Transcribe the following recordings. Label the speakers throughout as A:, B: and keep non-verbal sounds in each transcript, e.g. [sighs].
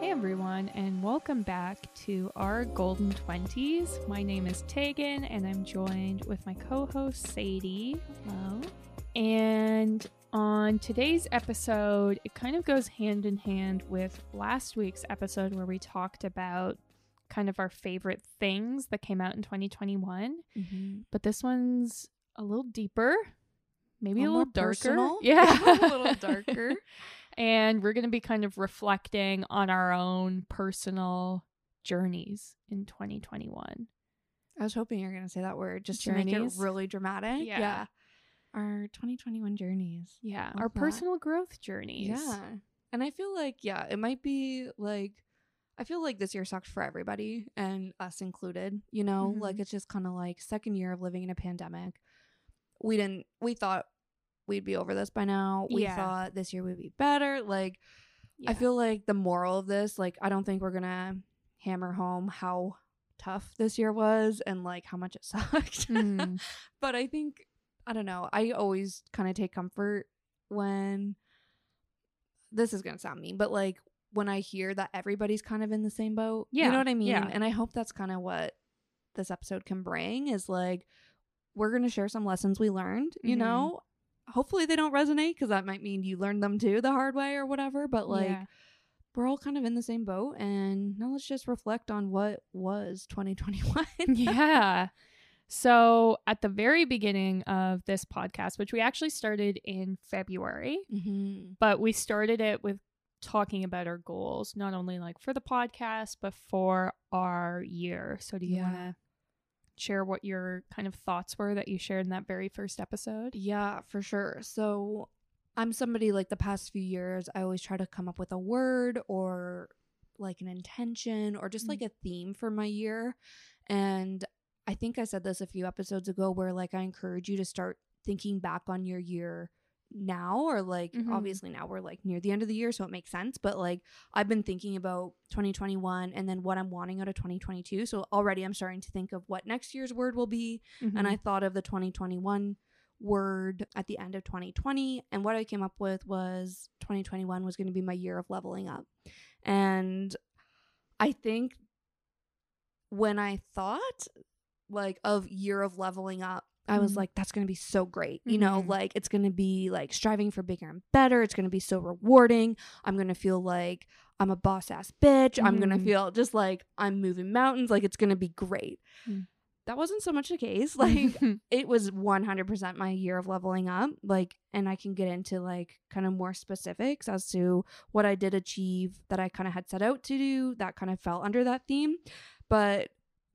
A: Hey everyone, and welcome back to our Golden Twenties. My name is Teagan, and I'm joined with my co host Sadie. Hello. And on today's episode, it kind of goes hand in hand with last week's episode where we talked about kind of our favorite things that came out in 2021.
B: Mm-hmm.
A: But this one's a little deeper, maybe a
B: little
A: little, darker.
B: personal? [laughs]
A: Yeah, [laughs]
B: A little darker.
A: and we're going to be kind of reflecting on our own personal journeys in 2021.
B: I was hoping you were going to say that word just to make it really dramatic.
A: Yeah.
B: Our 2021 journeys.
A: Yeah, our
B: that.
A: personal growth journeys.
B: Yeah. And I feel like, yeah, it might be like, I feel like this year sucked for everybody and us included. You know,
A: Mhm.
B: like it's just kind of like second year of living in a pandemic. We didn't, we thought we'd be over this by now. We
A: Yeah.
B: thought this year would be better. Like, I feel like the moral of this, like, I don't think we're gonna hammer home how tough this year was and like how much it [laughs] sucked.
A: Mm. [laughs]
B: but I think I don't know. I always kind of take comfort when this is gonna sound mean, but like when I hear that everybody's kind of in the same boat.
A: Yeah.
B: You know what I mean?
A: yeah.
B: And I hope that's kind of what this episode can bring is like we're gonna share some lessons we learned, you
A: Mhm.
B: know. Hopefully they don't resonate because that might mean you learned them too the hard way or whatever. But like
A: Yeah.
B: we're all kind of in the same boat and now let's just reflect on what was 2021 [laughs]
A: yeah. So, at the very beginning of this podcast, which we actually started in February,
B: mm-hmm.
A: but we started it with talking about our goals, not only like for the podcast, but for our year. So, do you
B: Yeah.
A: want to share what your kind of thoughts were that you shared in that very first episode?
B: yeah for sure so i'm somebody like the past few years i always try to come up with a word or like an intention or just
A: Mm.
B: like a theme for my year and i think i said this a few episodes ago where like i encourage you to start thinking back on your year now or like
A: Mhm.
B: obviously now we're like near the end of the year so it makes sense but like i've been thinking about 2021 and then what i'm wanting out of 2022 so already i'm starting to think of what next year's word will be and
A: Mm-hmm.
B: I thought of the 2021 word at the end of 2020 and what I came up with was 2021 was going to be my year of leveling up. And I think when I thought like of year of leveling up I was
A: Mhm.
B: like, that's going to be so great. You know,
A: Mhm.
B: like it's going to be like striving for bigger and better. It's going to be so rewarding. I'm going to feel like I'm a boss ass bitch. I'm going to feel just like I'm moving mountains. Like it's going to be great.
A: Mm.
B: That wasn't so much the case. [laughs] Like it was 100% my year of leveling up like and i can get into like kind of more specifics as to what i did achieve that i kind of had set out to do that kind of fell under that theme but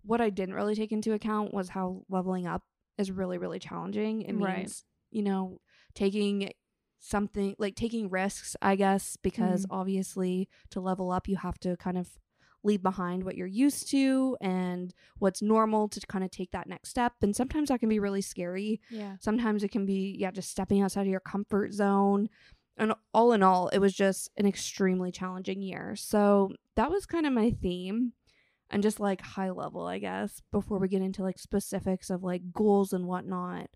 B: what i didn't really take into account was how leveling up is really really challenging it means
A: Right.
B: you know taking something like taking risks i guess because mm-hmm. obviously to level up you have to kind of leave behind what you're used to and what's normal to kind of take that next step. And sometimes that can be really scary.
A: yeah.
B: Sometimes it can be, yeah, just stepping outside of your comfort zone. And all in all, it was just an extremely challenging year. So that was kind of my theme and just like high level, I guess, before we get into like specifics of like goals and whatnot.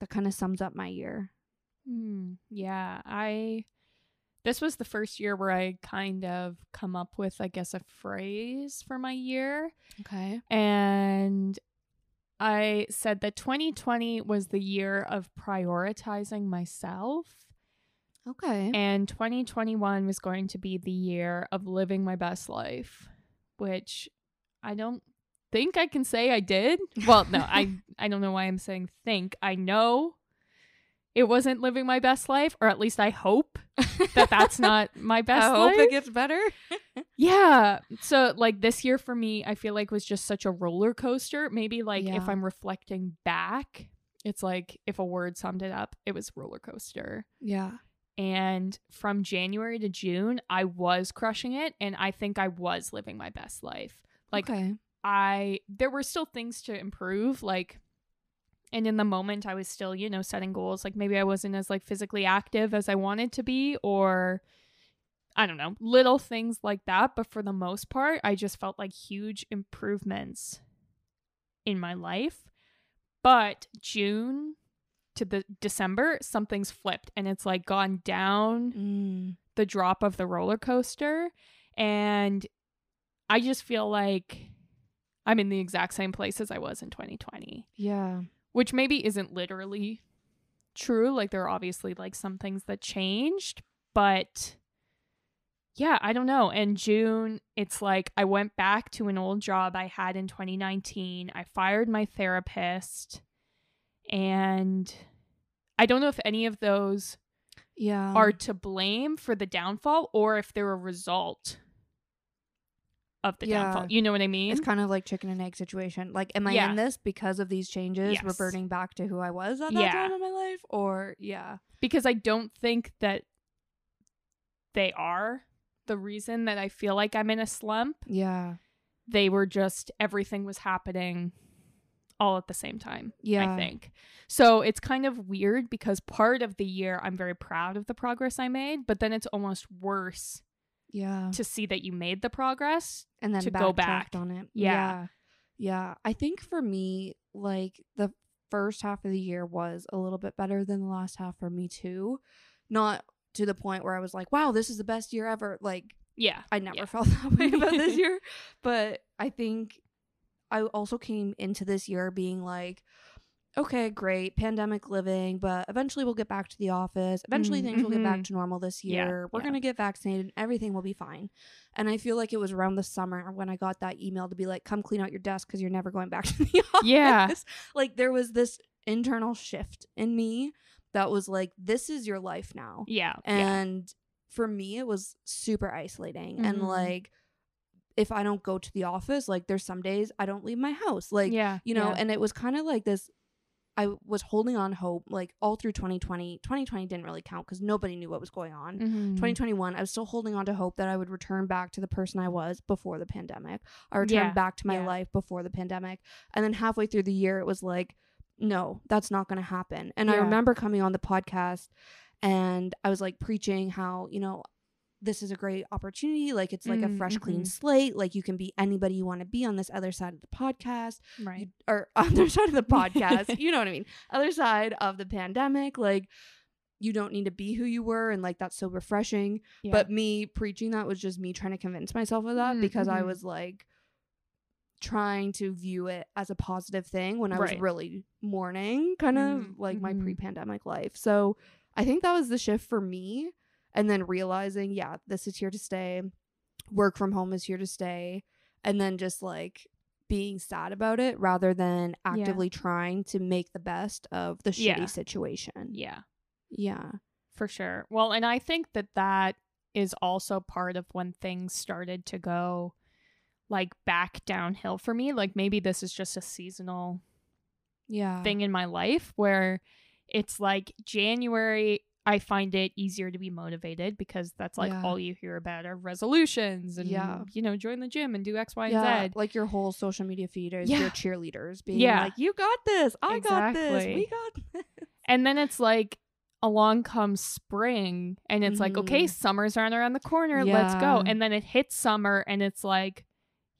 B: That kind of sums up my year.
A: Mm, yeah, I this was the first year where I kind of come up with I guess a phrase for my year
B: Okay.
A: and I said that 2020 was the year of prioritizing myself
B: Okay.
A: and 2021 was going to be the year of living my best life, which I don't think I can say I did. Well, no, I [laughs] I don't know why I'm saying think. I know it wasn't living my best life, or at least I hope that that's [laughs] not my best
B: I hope
A: life.
B: it gets better. [laughs]
A: yeah. So like this year for me, I feel like was just such a roller coaster. Maybe like if I'm reflecting back, it's like if a word summed it up, it was roller coaster.
B: Yeah.
A: And from January to June, I was crushing it and I think I was living my best life. Like
B: okay.
A: I there were still things to improve like and in the moment I was still, you know, setting goals like maybe I wasn't as like physically active as I wanted to be or I don't know, little things like that, but for the most part, I just felt like huge improvements in my life. But June to the December, something's flipped and it's like gone down
B: Mm.
A: the drop of the roller coaster. And I just feel like I'm in the exact same place as I was in 2020,
B: Yeah.
A: which maybe isn't literally true. Like, there are obviously like some things that changed, but yeah, I don't know. In June, it's like I went back to an old job I had in 2019. I fired my therapist, and I don't know if any of those
B: Yeah.
A: are to blame for the downfall or if they're a result of the
B: Yeah.
A: downfall. You know what I mean?
B: It's kind of like chicken and egg situation. Like, am I
A: Yeah.
B: in this because of these changes,
A: Yes.
B: reverting back to who I was at that
A: Yeah.
B: time in my life? Or, yeah.
A: because I don't think that they are the reason that I feel like I'm in a slump.
B: Yeah.
A: They were just everything was happening all at the same time.
B: Yeah.
A: I think. So it's kind of weird because part of the year I'm very proud of the progress I made, but then it's almost worse
B: Yeah.
A: to see that you made the progress.
B: And then
A: to go back.
B: on it.
A: Yeah.
B: yeah. Yeah. I think for me, like, the first half of the year was a little bit better than the last half for me, too. Not to the point where I was like, wow, this is the best year ever. Like,
A: Yeah.
B: I never
A: Yeah.
B: felt [laughs] that way about this [laughs] year. But I think I also came into this year being like, okay, great, pandemic living, but eventually we'll get back to the office. Eventually
A: Mm,
B: things will get back
A: mhm.
B: to normal this
A: Yeah,
B: year. We're
A: yeah.
B: going to get vaccinated and everything will be fine. And I feel like it was around the summer when I got that email to be like, come clean out your desk because you're never going back [laughs] to the office.
A: Yeah.
B: Like there was this internal shift in me that was like, this is your life now
A: Yeah. yeah.
B: and for me it was super isolating and
A: Mhm.
B: like if i don't go to the office like there's some days i don't leave my house like
A: yeah.
B: you know
A: yeah.
B: and it was kind of like this i was holding on hope like all through 2020 2020 didn't really count because nobody knew what was going on
A: Mhm.
B: 2021 i was still holding on to hope that i would return back to the person i was before the pandemic i returned
A: Yeah,
B: back to my
A: yeah.
B: life before the pandemic and then halfway through the year it was like no that's not going to happen and i remember coming on the podcast and i was like preaching how you know this is a great opportunity like it's like a
A: Mm,
B: fresh clean
A: mhm.
B: slate like you can be anybody you want to be on this other side of the podcast
A: Right.
B: or [laughs] other side of the podcast [laughs] you know what i mean other side of the pandemic like you don't need to be who you were and like that's so refreshing
A: Yeah.
B: but me preaching that was just me trying to convince myself of that
A: Mm,
B: because i
A: mhm.
B: was like trying to view it as a positive thing when i was really mourning kind of
A: Mhm,
B: like my
A: mhm.
B: pre-pandemic life so i think that was the shift for me and then realizing yeah this is here to stay work from home is here to stay and then just like being sad about it rather than actively trying to make the best of the shitty
A: Yeah.
B: situation
A: yeah.
B: yeah
A: For sure. Well, and I think that that is also part of when things started to go like back downhill for me. Like maybe this is just a seasonal
B: yeah
A: thing in my life where it's like January I find it easier to be motivated because that's like
B: Yeah.
A: all you hear about are resolutions and
B: Yeah.
A: you know join the gym and do X, Y,
B: yeah,
A: and Z.
B: like your whole social media feed is your cheerleaders being
A: Yeah.
B: like, "You got this! I got this! We got [laughs] this!"
A: And then it's like along comes spring and it's like, okay,
B: Mhm.
A: summer's right around the corner. Let's go. And then it hits summer and it's like,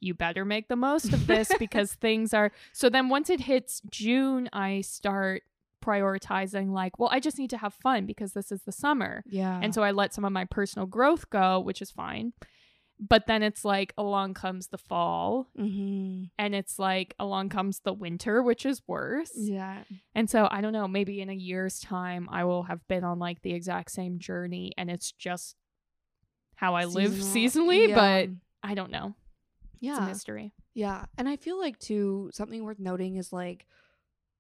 A: you better make the most of this [laughs] because things are. So then once it hits June, I start prioritizing, like, well, I just need to have fun because this is the summer.
B: Yeah,
A: And so I let some of my personal growth go, which is fine. But then it's like along comes the fall
B: mm-hmm.
A: and it's like along comes the winter, which is worse.
B: yeah,
A: And so I don't know, maybe in a year's time I will have been on like the exact same journey and it's just how I live seasonally,
B: Yeah.
A: but I don't know. Yeah it's a mystery.
B: yeah. And I feel like too something worth noting is like,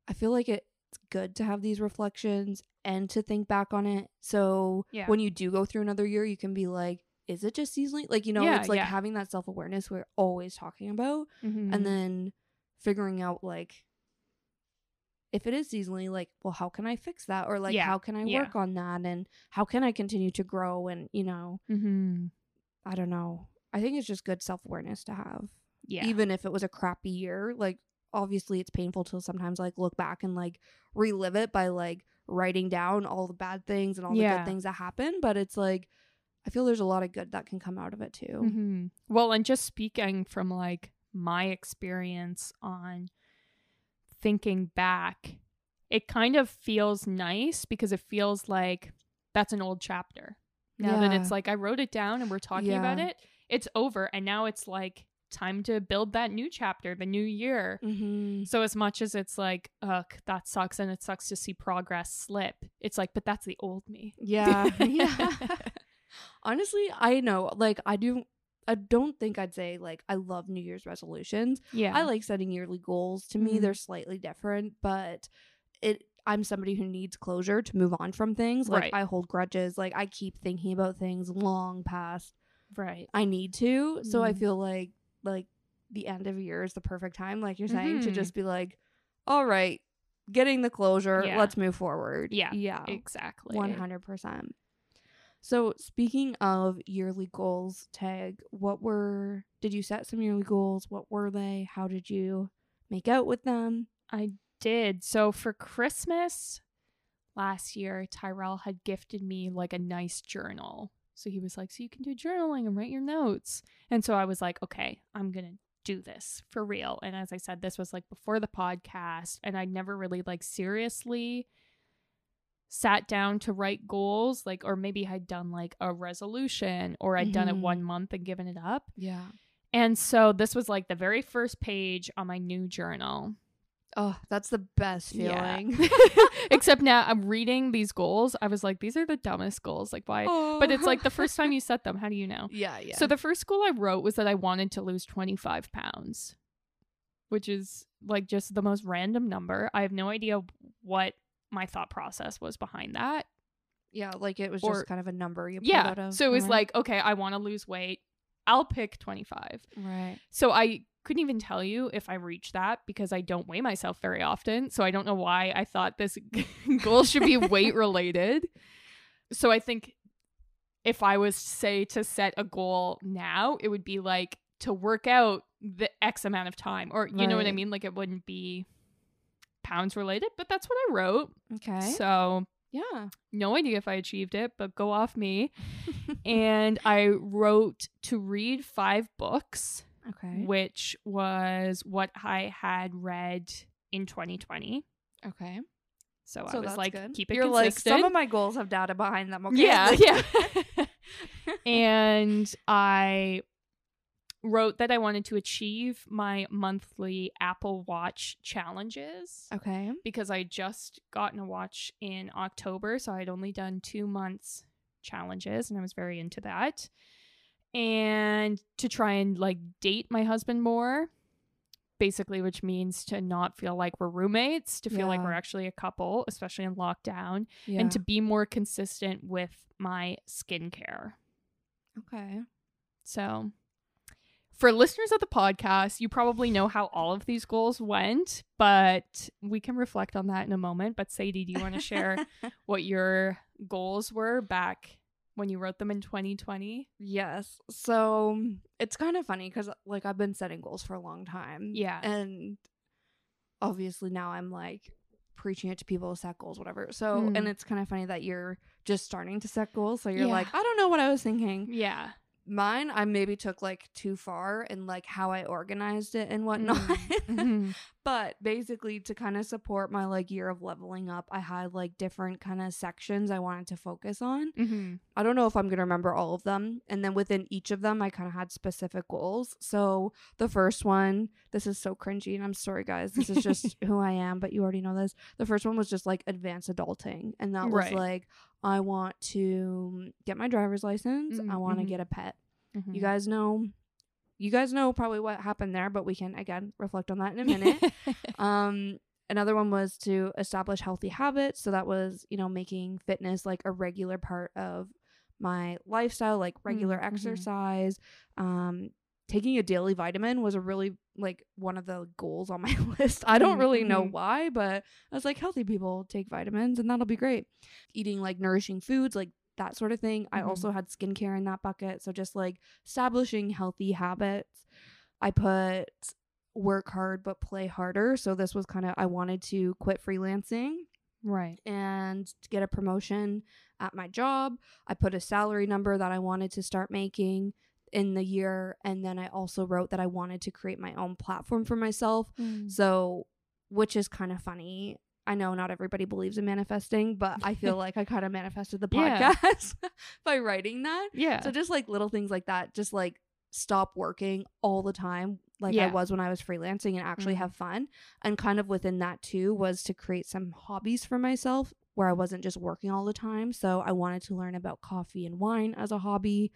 B: I feel like it's good to have these reflections and to think back on it. So
A: Yeah.
B: when you do go through another year, you can be like. Is it just seasonally? Like, you know,
A: Yeah,
B: it's like
A: yeah.
B: having that self awareness we're always talking about.
A: Mhm.
B: and then figuring out like if it is seasonally like well how can i fix that or like how can i work on that and how can i continue to grow and you know
A: Mhm.
B: i don't know i think it's just good self-awareness to have
A: yeah.
B: even if it was a crappy year like obviously it's painful to sometimes like look back and like relive it by like writing down all the bad things and all the
A: Yeah.
B: good things that happen but it's like i feel there's a lot of good that can come out of it too
A: Mhm. Well, and just speaking from like my experience on thinking back it kind of feels nice because it feels like that's an old chapter. Now that it's like I wrote it down and we're talking about it, it's over. And now it's like time to build that new chapter, the new year.
B: Mm-hmm.
A: So as much as it's like, ugh, that sucks and it sucks to see progress slip, it's like, but that's the old me.
B: Yeah. [laughs] yeah. Honestly, I know. Like, I do. I don't think I'd say like I love New Year's resolutions.
A: Yeah.
B: I like setting yearly goals. To me,
A: Mhm.
B: they're slightly different, but it. I'm somebody who needs closure to move on from things. Like
A: Right.
B: I hold grudges. Like I keep thinking about things long past
A: right.
B: I need to. So I
A: Mhm.
B: feel like like the end of year is the perfect time, like you're saying, to
A: Mhm.
B: just be like, all right, getting the closure.
A: Yeah.
B: Let's move forward.
A: Yeah,
B: Yeah.
A: Exactly.
B: One hundred percent. So speaking of yearly goals, tag, what were did you set some yearly goals? What were they? How did you make out with them?
A: I did. So for Christmas last year, Tyrell had gifted me like a nice journal. So he was like, So you can do journaling and write your notes. And so I was like, Okay, I'm going to do this for real. And as I said, this was like before the podcast, and I never really like seriously sat down to write goals like or maybe I'd done like a resolution or I'd done it one mm-hmm. month and given it up.
B: Yeah.
A: And so this was like the very first page on my new journal.
B: Oh, that's the best
A: Yeah.
B: feeling. [laughs] [laughs]
A: Except now I'm reading these goals. I was like, these are the dumbest goals. Like, why? But it's like the oh. first time you [laughs] set them. How do you know?
B: Yeah, yeah.
A: So the first goal I wrote was that I wanted to lose 25 pounds, which is like just the most random number. I have no idea what my thought process was behind that.
B: yeah, like it was
A: or-
B: just kind of a number you
A: Yeah.
B: out of.
A: So it was
B: right?
A: like, okay, I want to lose weight. I'll pick 25.
B: right.
A: So I couldn't even tell you if I reached that because I don't weigh myself very often. So I don't know why I thought this [laughs] goal should be weight related. So I think if I was say to set a goal now, it would be like to work out the X amount of time, or you know what I mean. Like it wouldn't be pounds related, but that's what I wrote.
B: Okay.
A: So
B: yeah.
A: no idea if I achieved it, but go off me. [laughs] and I wrote to read five books
B: Okay.
A: which was what I had read in 2020.
B: Okay.
A: So, I was like,
B: good.
A: keep it
B: You're like
A: consistent.
B: some of my goals have data behind them. Okay.
A: Yeah, yeah. [laughs] and I wrote that I wanted to achieve my monthly Apple Watch challenges
B: okay.
A: because I just gotten a watch in October, so I'd only done two months challenges, and I was very into that. And to try and like date my husband more, basically, which means to not feel like we're roommates, to feel like we're actually a couple, especially in lockdown,
B: Yeah.
A: and to be more consistent with my skincare.
B: okay.
A: So, for listeners of the podcast, you probably know how all of these goals went, but we can reflect on that in a moment. But Sadie, do you want to share [laughs] what your goals were back when you wrote them in 2020?
B: yes. So it's kind of funny because like I've been setting goals for a long time.
A: Yeah.
B: And obviously now I'm like preaching it to people to set goals, whatever. So
A: Mm.
B: and it's kind of funny that you're just starting to set goals. So you're
A: Yeah.
B: like, I don't know what I was thinking.
A: Yeah.
B: Mine, I maybe took like too far in like how I organized it and whatnot.
A: Mhm. [laughs]
B: but basically to kind of support my like year of leveling up i had like different kind of sections i wanted to focus on
A: Mhm.
B: i don't know if i'm gonna remember all of them and then within each of them i kind of had specific goals so the first one this is so cringy and i'm sorry guys this is just [laughs] who i am but you already know this the first one was just like advanced adulting and that was
A: Right.
B: like i want to get my driver's license. I
A: Mm,
B: want to get a pet.
A: Mhm.
B: you guys know you guys know probably what happened there but we can again reflect on that in a minute. [laughs] Um another one was to establish healthy habits. So that was you know making fitness like a regular part of my lifestyle like regular
A: Mm, mhm.
B: exercise um taking a daily vitamin was a really like one of the goals on my [laughs] list i don't really know
A: mhm.
B: why but i was like healthy people take vitamins and that'll be great eating like nourishing foods like that sort of thing i
A: Mhm.
B: also had skincare in that bucket so just like establishing healthy habits i put work hard but play harder. So this was kind of I wanted to quit freelancing
A: right.
B: and get a promotion at my job. I put a salary number that I wanted to start making in the year and then I also wrote that I wanted to create my own platform for myself.
A: Mm.
B: So which is kind of funny. I know not everybody believes in manifesting, but I feel [laughs] like I kind of manifested the
A: Yeah.
B: podcast [laughs] by writing that.
A: Yeah.
B: So just like little things like that, just like stop working all the time like I was when I was freelancing and actually
A: Mhm.
B: have fun. And kind of within that too was to create some hobbies for myself where I wasn't just working all the time. So I wanted to learn about coffee and wine as a hobby.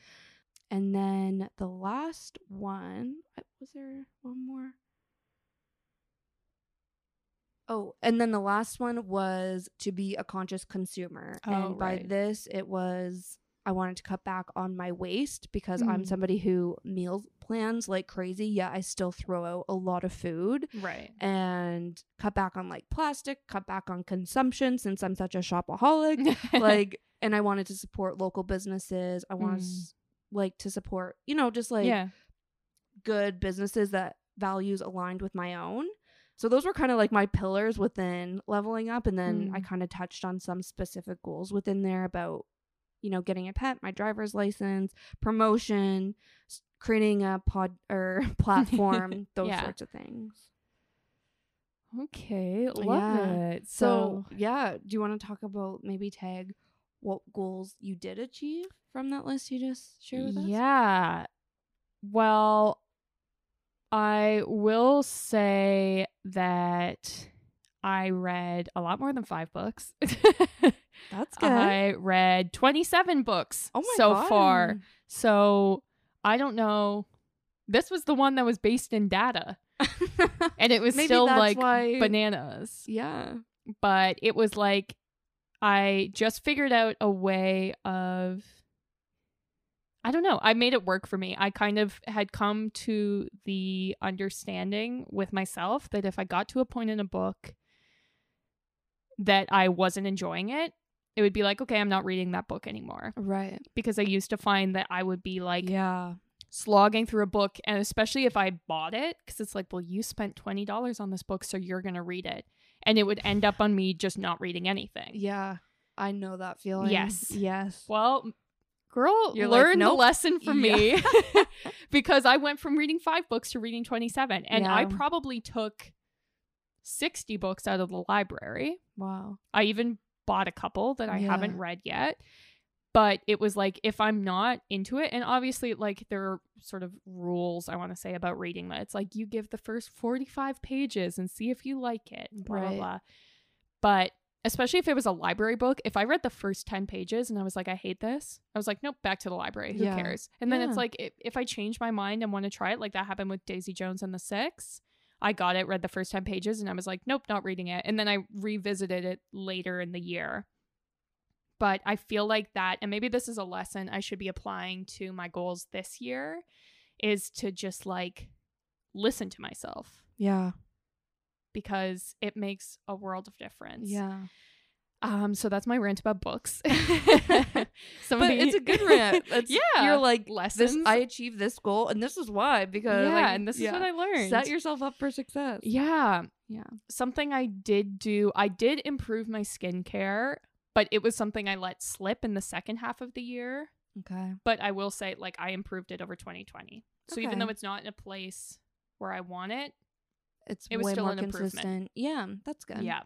B: And then the last one, uh, was there one more? Oh, and then the last one was to be a conscious consumer.
A: Oh,
B: and by
A: right.
B: this, it was I wanted to cut back on my waste because I'm
A: Mm.
B: somebody who meal plans like crazy, yet I still throw out a lot of food
A: right.
B: and cut back on like plastic, cut back on consumption since I'm such a shopaholic. [laughs] like, and I wanted to support local businesses. I want to
A: Mm.
B: s- like to support, you know, just like
A: yeah.
B: good businesses that values aligned with my own. So those were kind of like my pillars within leveling up and then I
A: Mm.
B: kind of touched on some specific goals within there about you know getting a pet, my driver's license, promotion, creating a pod or [laughs] platform, [laughs] those
A: Yeah.
B: sorts of things.
A: Okay. Love
B: Yeah.
A: it.
B: So,
A: So,
B: yeah, do you want to talk about maybe tag what goals you did achieve from that list you just shared with us?
A: yeah. Well, I will say that I read a lot more than five books. [laughs]
B: That's good.
A: I read 27 books
B: oh
A: so
B: god.
A: far. So I don't know. This was the one that was based in data, [laughs] and it was
B: Maybe
A: still like
B: why-
A: bananas.
B: yeah.
A: But it was like I just figured out a way of. I don't know. I made it work for me. I kind of had come to the understanding with myself that if I got to a point in a book that I wasn't enjoying it, it would be like, okay, I'm not reading that book anymore.
B: Right.
A: Because I used to find that I would be like
B: yeah.
A: slogging through a book, and especially if I bought it, because it's like, well, you spent $20 on this book, so you're going to read it. And it would end up on me just not reading anything.
B: Yeah. I know that feeling.
A: Yes.
B: Yes.
A: Well, girl,
B: You're like,
A: learn the lesson from
B: Yeah.
A: me [laughs] [laughs] because I went from reading five books to reading 27. And I probably took 60 books out of the library.
B: Wow.
A: I even bought a couple that I
B: Yeah.
A: haven't read yet. But it was like if I'm not into it, and obviously like there are sort of rules I want to say about reading that. It's like you give the first 45 pages and see if you like it. Blah blah
B: Right.
A: blah. But especially if it was a library book, if I read the first 10 pages and I was like, I hate this, I was like, nope, back to the library. Who
B: Yeah.
A: cares? And then it's like if, if I change my mind and want to try it, like that happened with Daisy Jones and the Six. I got it, read the first 10 pages, and I was like, nope, not reading it. And then I revisited it later in the year. But I feel like that, and maybe this is a lesson I should be applying to my goals this year, is to just like listen to myself
B: Yeah.
A: because it makes a world of difference.
B: Yeah.
A: Um, so that's my rant about books. [laughs] Some
B: But
A: of the-
B: it's a good rant. [laughs] It's,
A: yeah.
B: You're like this.
A: lessons.
B: I achieved this goal, and this is why. Because
A: yeah,
B: like,
A: and this
B: yeah.
A: is what I learned.
B: set yourself up for success.
A: yeah.
B: Yeah.
A: Something I did do, I did improve my skincare, but it was something I let slip in the second half of the year.
B: Okay.
A: But I will say, like, I improved it over 2020. So even though it's not in a place where I want it,
B: It's
A: It was
B: way
A: still
B: more
A: an improvement.
B: consistent. Yeah, that's good.
A: Yeah.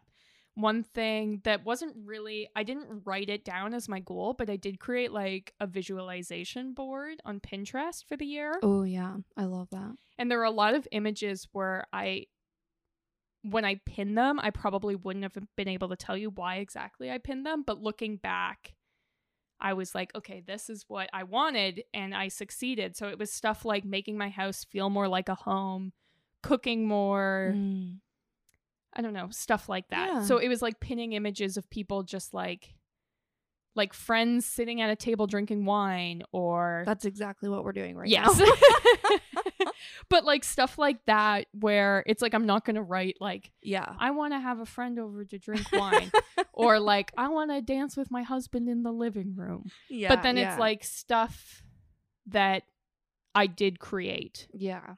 A: One thing that wasn't really, I didn't write it down as my goal, but I did create like a visualization board on Pinterest for the year.
B: Oh yeah, I love that.
A: And there are a lot of images where I, when I pinned them, I probably wouldn't have been able to tell you why exactly I pinned them. But looking back, I was like, okay, this is what I wanted and I succeeded. So it was stuff like making my house feel more like a home, cooking more.
B: Mm.
A: I don't know, stuff like that.
B: Yeah.
A: So it was like pinning images of people just like like friends sitting at a table drinking wine or
B: That's exactly what we're doing right
A: yes.
B: now. [laughs] [laughs]
A: but like stuff like that where it's like I'm not going to write like
B: yeah.
A: I want to have a friend over to drink wine [laughs] or like I want to dance with my husband in the living room.
B: yeah.
A: but then
B: yeah.
A: it's like stuff that I did create
B: yeah.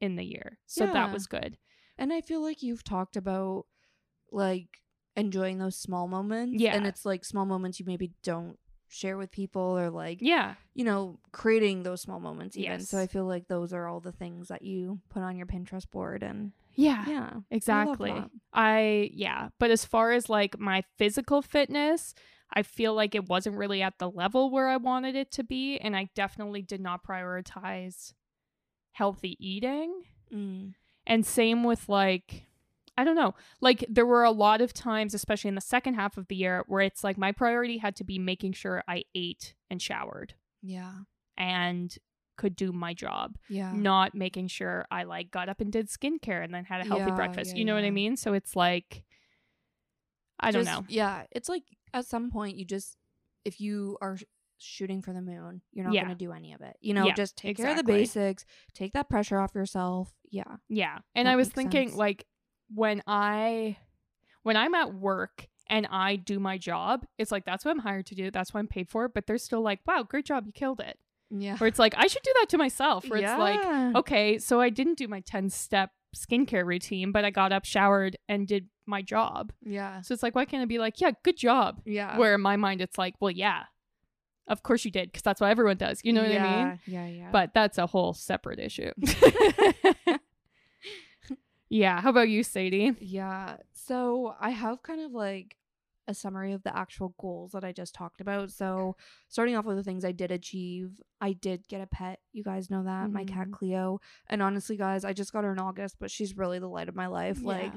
A: in the year. So
B: Yeah.
A: that was good.
B: And I feel like you've talked about like enjoying those small moments.
A: Yeah.
B: And it's like small moments you maybe don't share with people or like
A: Yeah.
B: you know, creating those small moments even.
A: Yes.
B: So I feel like those are all the things that you put on your Pinterest board and
A: Yeah.
B: Yeah.
A: Exactly.
B: that.
A: I yeah, but as far as like my physical fitness, I feel like it wasn't really at the level where I wanted it to be and I definitely did not prioritize healthy eating.
B: Mm.
A: And same with like I don't know. Like there were a lot of times especially in the second half of the year where it's like my priority had to be making sure I ate and showered
B: Yeah.
A: and could do my job
B: Yeah.
A: not making sure I like got up and did skincare and then had a healthy
B: Yeah,
A: breakfast.
B: yeah,
A: you know what I mean? So it's like I don't know.
B: Yeah. It's like at some point you just if you are shooting for the moon, you're not
A: Yeah.
B: going to do any of it. You know,
A: Yeah,
B: just take care of the basics, take that pressure off yourself. Yeah.
A: Yeah. And
B: That
A: I was thinking
B: sense.
A: like when I when I'm at work and I do my job, it's like that's what I'm hired to do. That's what I'm paid for. But they're still like, wow, great job, you killed it.
B: Yeah.
A: Where it's like, I should do that to myself. Where it's like, okay, so I didn't do my 10 step skincare routine, but I got up, showered, and did my job.
B: Yeah.
A: So it's like, why can't I be like, yeah, good job?
B: Yeah.
A: Where in my mind, it's like, well, yeah, of course you did, because that's what everyone does. You know what I mean?
B: Yeah, Yeah, yeah.
A: But that's a whole separate issue. [laughs] yeah. How about you, Sadie?
B: Yeah. So I have kind of like a summary of the actual goals that I just talked about. So starting off with the things I did achieve, I did get a pet. You guys know that, my cat
A: Mhm.
B: Cleo. And honestly, guys, I just got her in August, but she's really the light of my life. Like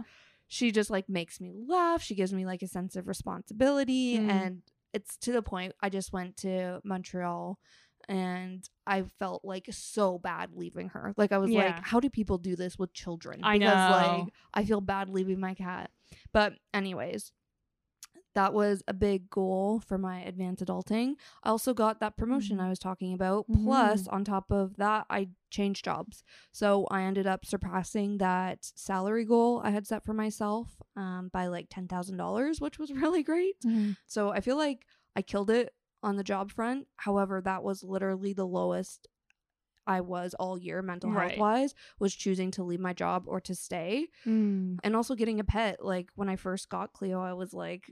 B: she just like makes me laugh. She gives me like a sense of responsibility
A: Mm.
B: and it's to the point I just went to Montreal and I felt like so bad leaving her. Like I was
A: Yeah.
B: like, how do people do this with children?
A: I
B: because
A: know.
B: like I feel bad leaving my cat. But anyways, that was a big goal for my advanced adulting. I also got that promotion
A: Mhm.
B: I was talking about.
A: Mhm.
B: Plus, on top of that, I changed jobs. So I ended up surpassing that salary goal I had set for myself um, by like $10,000, which was [laughs] really great. So I feel like I killed it on the job front. However, that was literally the lowest I was all year mental
A: Right.
B: health wise, was choosing to leave my job or to stay.
A: Mm.
B: And also getting a pet. Like when I first got Cleo, I was like,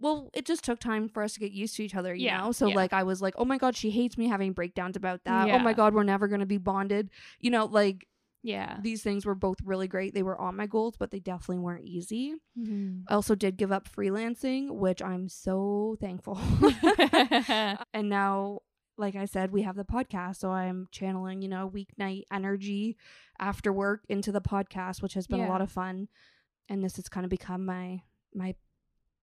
B: well, it just took time for us to get used to each other, you
A: Yeah,
B: know? So
A: yeah.
B: like I was like, oh my God, she hates me having breakdowns about that. Oh my God, we're never gonna be bonded. You know, like
A: Yeah.
B: these things were both really great. They were on my goals, but they definitely weren't easy.
A: Mhm.
B: I also did give up freelancing, which I'm so thankful. [laughs] [laughs] and now, like I said, we have the podcast. So I'm channeling, you know, weeknight energy after work into the podcast, which has been a lot of fun. And this has kind of become my my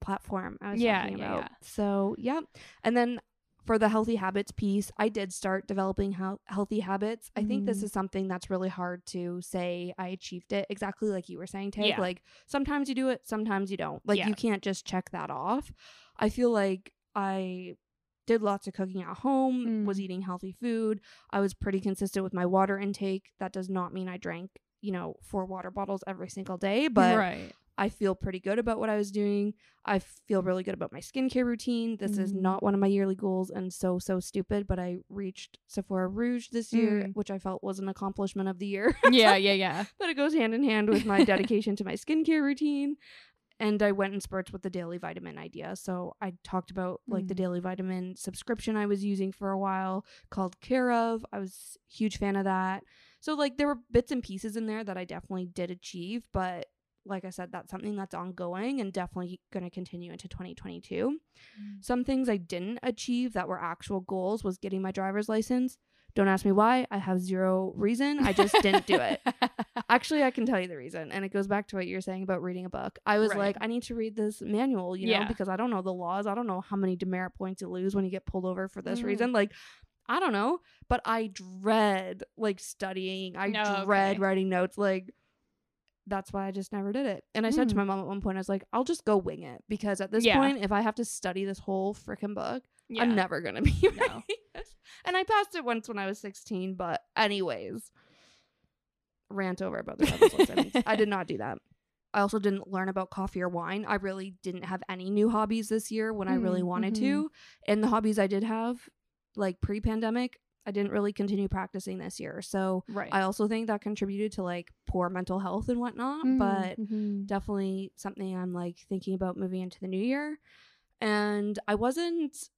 B: platform I was
A: Yeah,
B: talking
A: yeah,
B: about.
A: yeah.
B: So yeah. And then for the healthy habits piece, I did start developing hel- healthy habits. I think this
A: Mhm.
B: is something that's really hard to say I achieved it exactly like you were saying, Tay.
A: Yeah.
B: Like sometimes you do it, sometimes you don't. Like
A: Yeah.
B: you can't just check that off. I feel like I did lots of cooking at home, was
A: Mm.
B: eating healthy food. I was pretty consistent with my water intake. That does not mean I drank, you know, four water bottles every single day, but
A: right.
B: I feel pretty good about what I was doing. I feel really good about my skincare routine. This is
A: Mhm.
B: not one of my yearly goals and so, so stupid, but I reached Sephora Rouge this year,
A: Mm.
B: which I felt was an accomplishment of the year. [laughs]
A: Yeah, yeah, yeah.
B: but it goes hand in hand with my dedication to my skincare routine. And I went in spurts with the daily vitamin idea. So I talked about like the
A: Mm.
B: daily vitamin subscription I was using for a while called Care of. I was a huge fan of that. So like there were bits and pieces in there that I definitely did achieve, but like I said, that's something that's ongoing and definitely going to continue into 2022. Some things I didn't achieve that were actual goals was getting my driver's license. Don't ask me why. I have zero reason. I just didn't do it. [laughs] Actually, I can tell you the reason. And it goes back to what you're saying about reading a book. I was
A: Right.
B: like, I need to read this manual, you know, because I don't know the laws. I don't know how many demerit points you lose when you get pulled over for this
A: Mm.
B: reason. Like, I don't know. But I dread like studying. I
A: No,
B: dread
A: okay.
B: writing notes. Like, that's why I just never did it. And I said to
A: Mm.
B: my mom at one point, I was like, I'll just go wing it because at this
A: Yeah.
B: point, if I have to study this whole freaking book,
A: yeah.
B: I'm never gonna [laughs] be
A: No.
B: And I passed it once when I was 16, but anyways, rant over about the license. I did not do that. I also didn't learn about coffee or wine. I really didn't have any new hobbies this year when I really
A: Mm,
B: wanted
A: mhm.
B: to. And the hobbies I did have, like pre pandemic, I didn't really continue practicing this year. So
A: Right.
B: I also think that contributed to like poor mental health and whatnot. But
A: Mhm.
B: definitely something I'm like thinking about moving into the new year. And I wasn't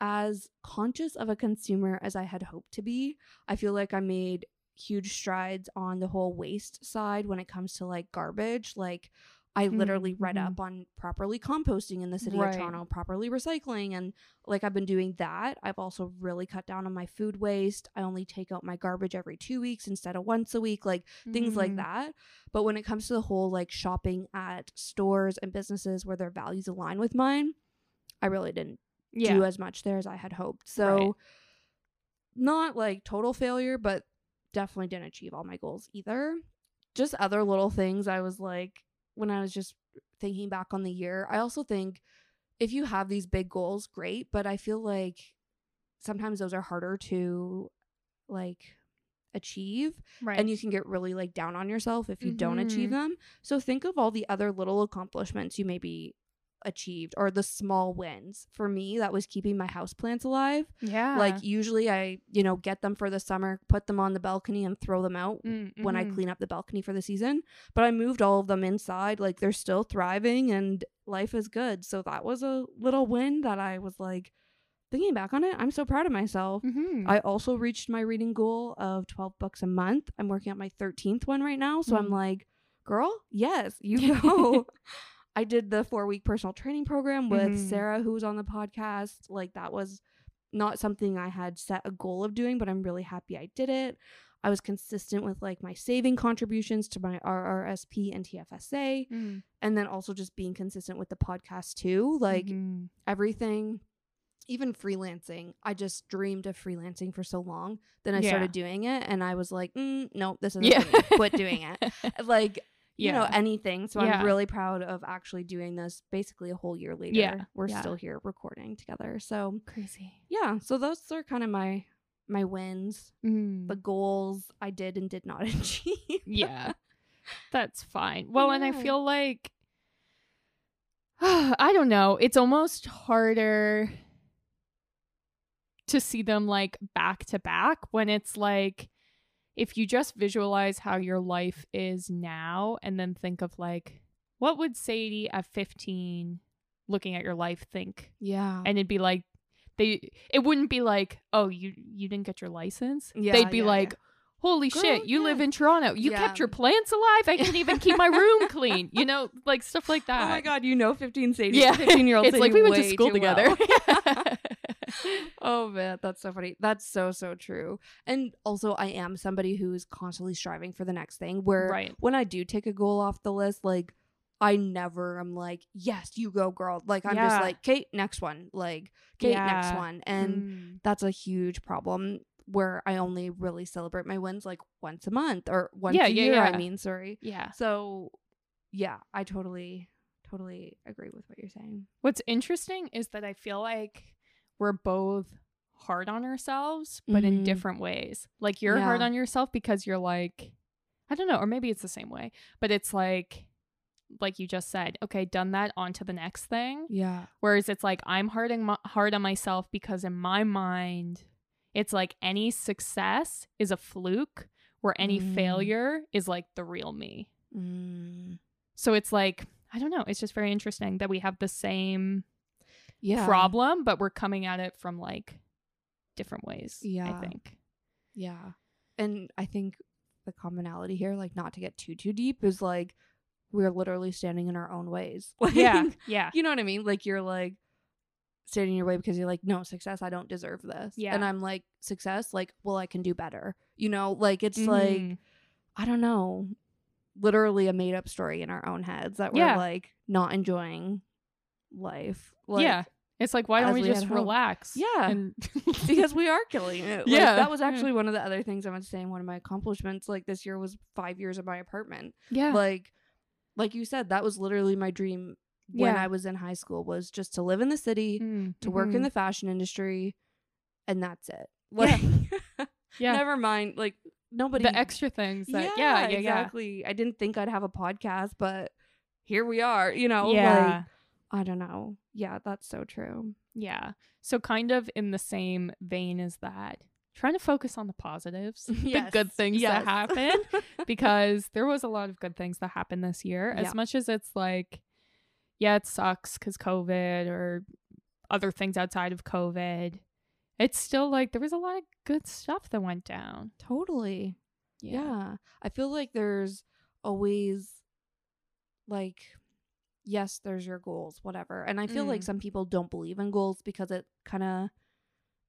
B: as conscious of a consumer as I had hoped to be. I feel like I made huge strides on the whole waste side when it comes to like garbage. Like I literally read
A: Mhm.
B: up on properly composting in the city
A: Right.
B: of Toronto, properly recycling and like I've been doing that. I've also really cut down on my food waste. I only take out my garbage every 2 weeks instead of once a week, like things like
A: Mm.
B: that. But when it comes to the whole like shopping at stores and businesses where their values align with mine, I really didn't
A: Yeah.
B: do as much there as I had hoped. So
A: Right.
B: not like total failure, but definitely didn't achieve all my goals either. Just other little things I was like when I was just thinking back on the year. I also think if you have these big goals, great, but I feel like sometimes those are harder to like achieve
A: right.
B: and you can get really like down on yourself if you don't achieve
A: Mhm.
B: them. So think of all the other little accomplishments you maybe achieved or the small wins. For me, that was keeping my houseplants alive.
A: yeah.
B: Like usually I, you know, get them for the summer, put them on the balcony and throw them out
A: Mm,
B: when I
A: mhm.
B: clean up the balcony for the season. But I moved all of them inside. Like they're still thriving and life is good. So that was a little win that I was like thinking back on it. I'm so proud of myself.
A: Mhm.
B: I also reached my reading goal of 12 books a month. I'm working on my 13th one right now. So I'm
A: Mm.
B: like, girl, yes, you [laughs] go. I did the four week personal training program with
A: Mhm.
B: Sarah, who was on the podcast. Like, that was not something I had set a goal of doing, but I'm really happy I did it. I was consistent with like my saving contributions to my RRSP and TFSA,
A: Mm.
B: and then also just being consistent with the podcast too. Like,
A: Mhm.
B: everything even freelancing i just dreamed of freelancing for so long then i
A: Yeah.
B: started doing it and i was like mm, no this isn't
A: Yeah.
B: me. quit doing it [laughs] like you know anything so
A: Yeah.
B: i'm really proud of actually doing this basically a whole year later
A: Yeah.
B: we're
A: Yeah.
B: still here recording together so
A: Crazy.
B: yeah so those are kind of my my wins
A: Mm.
B: the goals i did and did not [laughs] achieve
A: yeah that's fine well and i feel like [sighs] i don't know it's almost harder to see them like back to back when it's like if you just visualize how your life is now and then think of like what would sadie at 15 looking at your life think?
B: Yeah.
A: And it'd be like they it wouldn't be like oh you you didn't get your license?
B: Yeah,
A: they'd be
B: yeah,
A: like holy
B: Girl,
A: shit you live in toronto. You
B: Yeah.
A: kept your plants alive? I can even keep my room clean you know like stuff like that [laughs]
B: oh my god you know 15 sadie
A: yeah.
B: 15 year old [laughs]
A: it's like we went to school together [laughs]
B: oh man, that's so funny. That's so so true. And also I am somebody who's constantly striving for the next thing where
A: right
B: when I do take a goal off the list like I never am like, "Yes, you go, girl." Like I'm just like, "Kate, next one." Like, "Kate, next one." And
A: Mm.
B: that's a huge problem where I only really celebrate my wins like once a month or once
A: Yeah,
B: a
A: yeah,
B: year, I mean, sorry.
A: yeah
B: So, yeah, I totally totally agree with what you're saying.
A: what's interesting is that i feel like we're both hard on ourselves but in
B: Mhm.
A: different ways like you're hard on yourself because you're like i don't know or maybe it's the same way but it's like like you just said okay done that on to the next thing
B: Yeah.
A: Whereas it's like I'm hard on, my, hard on myself because in my mind, it's like any success is a fluke, where any
B: Mm.
A: failure is like the real me.
B: Mm.
A: So it's like, I don't know. It's just very interesting that we have the same
B: Yeah.
A: problem, but we're coming at it from like different ways.
B: Yeah.
A: I think.
B: Yeah. And I think the commonality here, like not to get too too deep, is like we're literally standing in our own ways. [laughs] Like,
A: Yeah. Yeah.
B: You know what I mean? Like you're like standing in your way because you're like, no, success, I don't deserve this.
A: Yeah.
B: And I'm like, success, like, well, I can do better. You know, like it's like,
A: Mhm.
B: I don't know, literally a made up story in our own heads that we're
A: Yeah.
B: like not enjoying life. Like,
A: yeah. It's like, why don't we
B: we
A: just relax?
B: Yeah.
A: And [laughs]
B: because we are killing it. Like,
A: Yeah.
B: that was actually one of the other things I want to say. One of my accomplishments, like this year, was five years of my apartment.
A: yeah.
B: Like, like you said, that was literally my dream when
A: Yeah.
B: I was in high school. Was just to live in the city,
A: Mm,
B: to work in
A: mhm.
B: the fashion industry, and that's it. [laughs]
A: Yeah.
B: Like,
A: yeah.
B: never mind. Like nobody.
A: the extra things that, yeah, yeah, yeah.
B: exactly. I didn't think I'd have a podcast, but here we are. You know,
A: Yeah.
B: like I don't know. Yeah, that's so true.
A: Yeah. So kind of in the same vein as that, trying to focus on the positives, [laughs] the good things
B: yes.
A: that happen [laughs] because there was a lot of good things that happened this year.
B: Yeah.
A: As much as it's like yeah, it sucks cuz COVID or other things outside of COVID. It's still like there was a lot of good stuff that went down.
B: Totally. Yeah. I feel like there's always like yes, there's your goals, whatever. And I feel like
A: Mm.
B: some people don't believe in goals because it kind of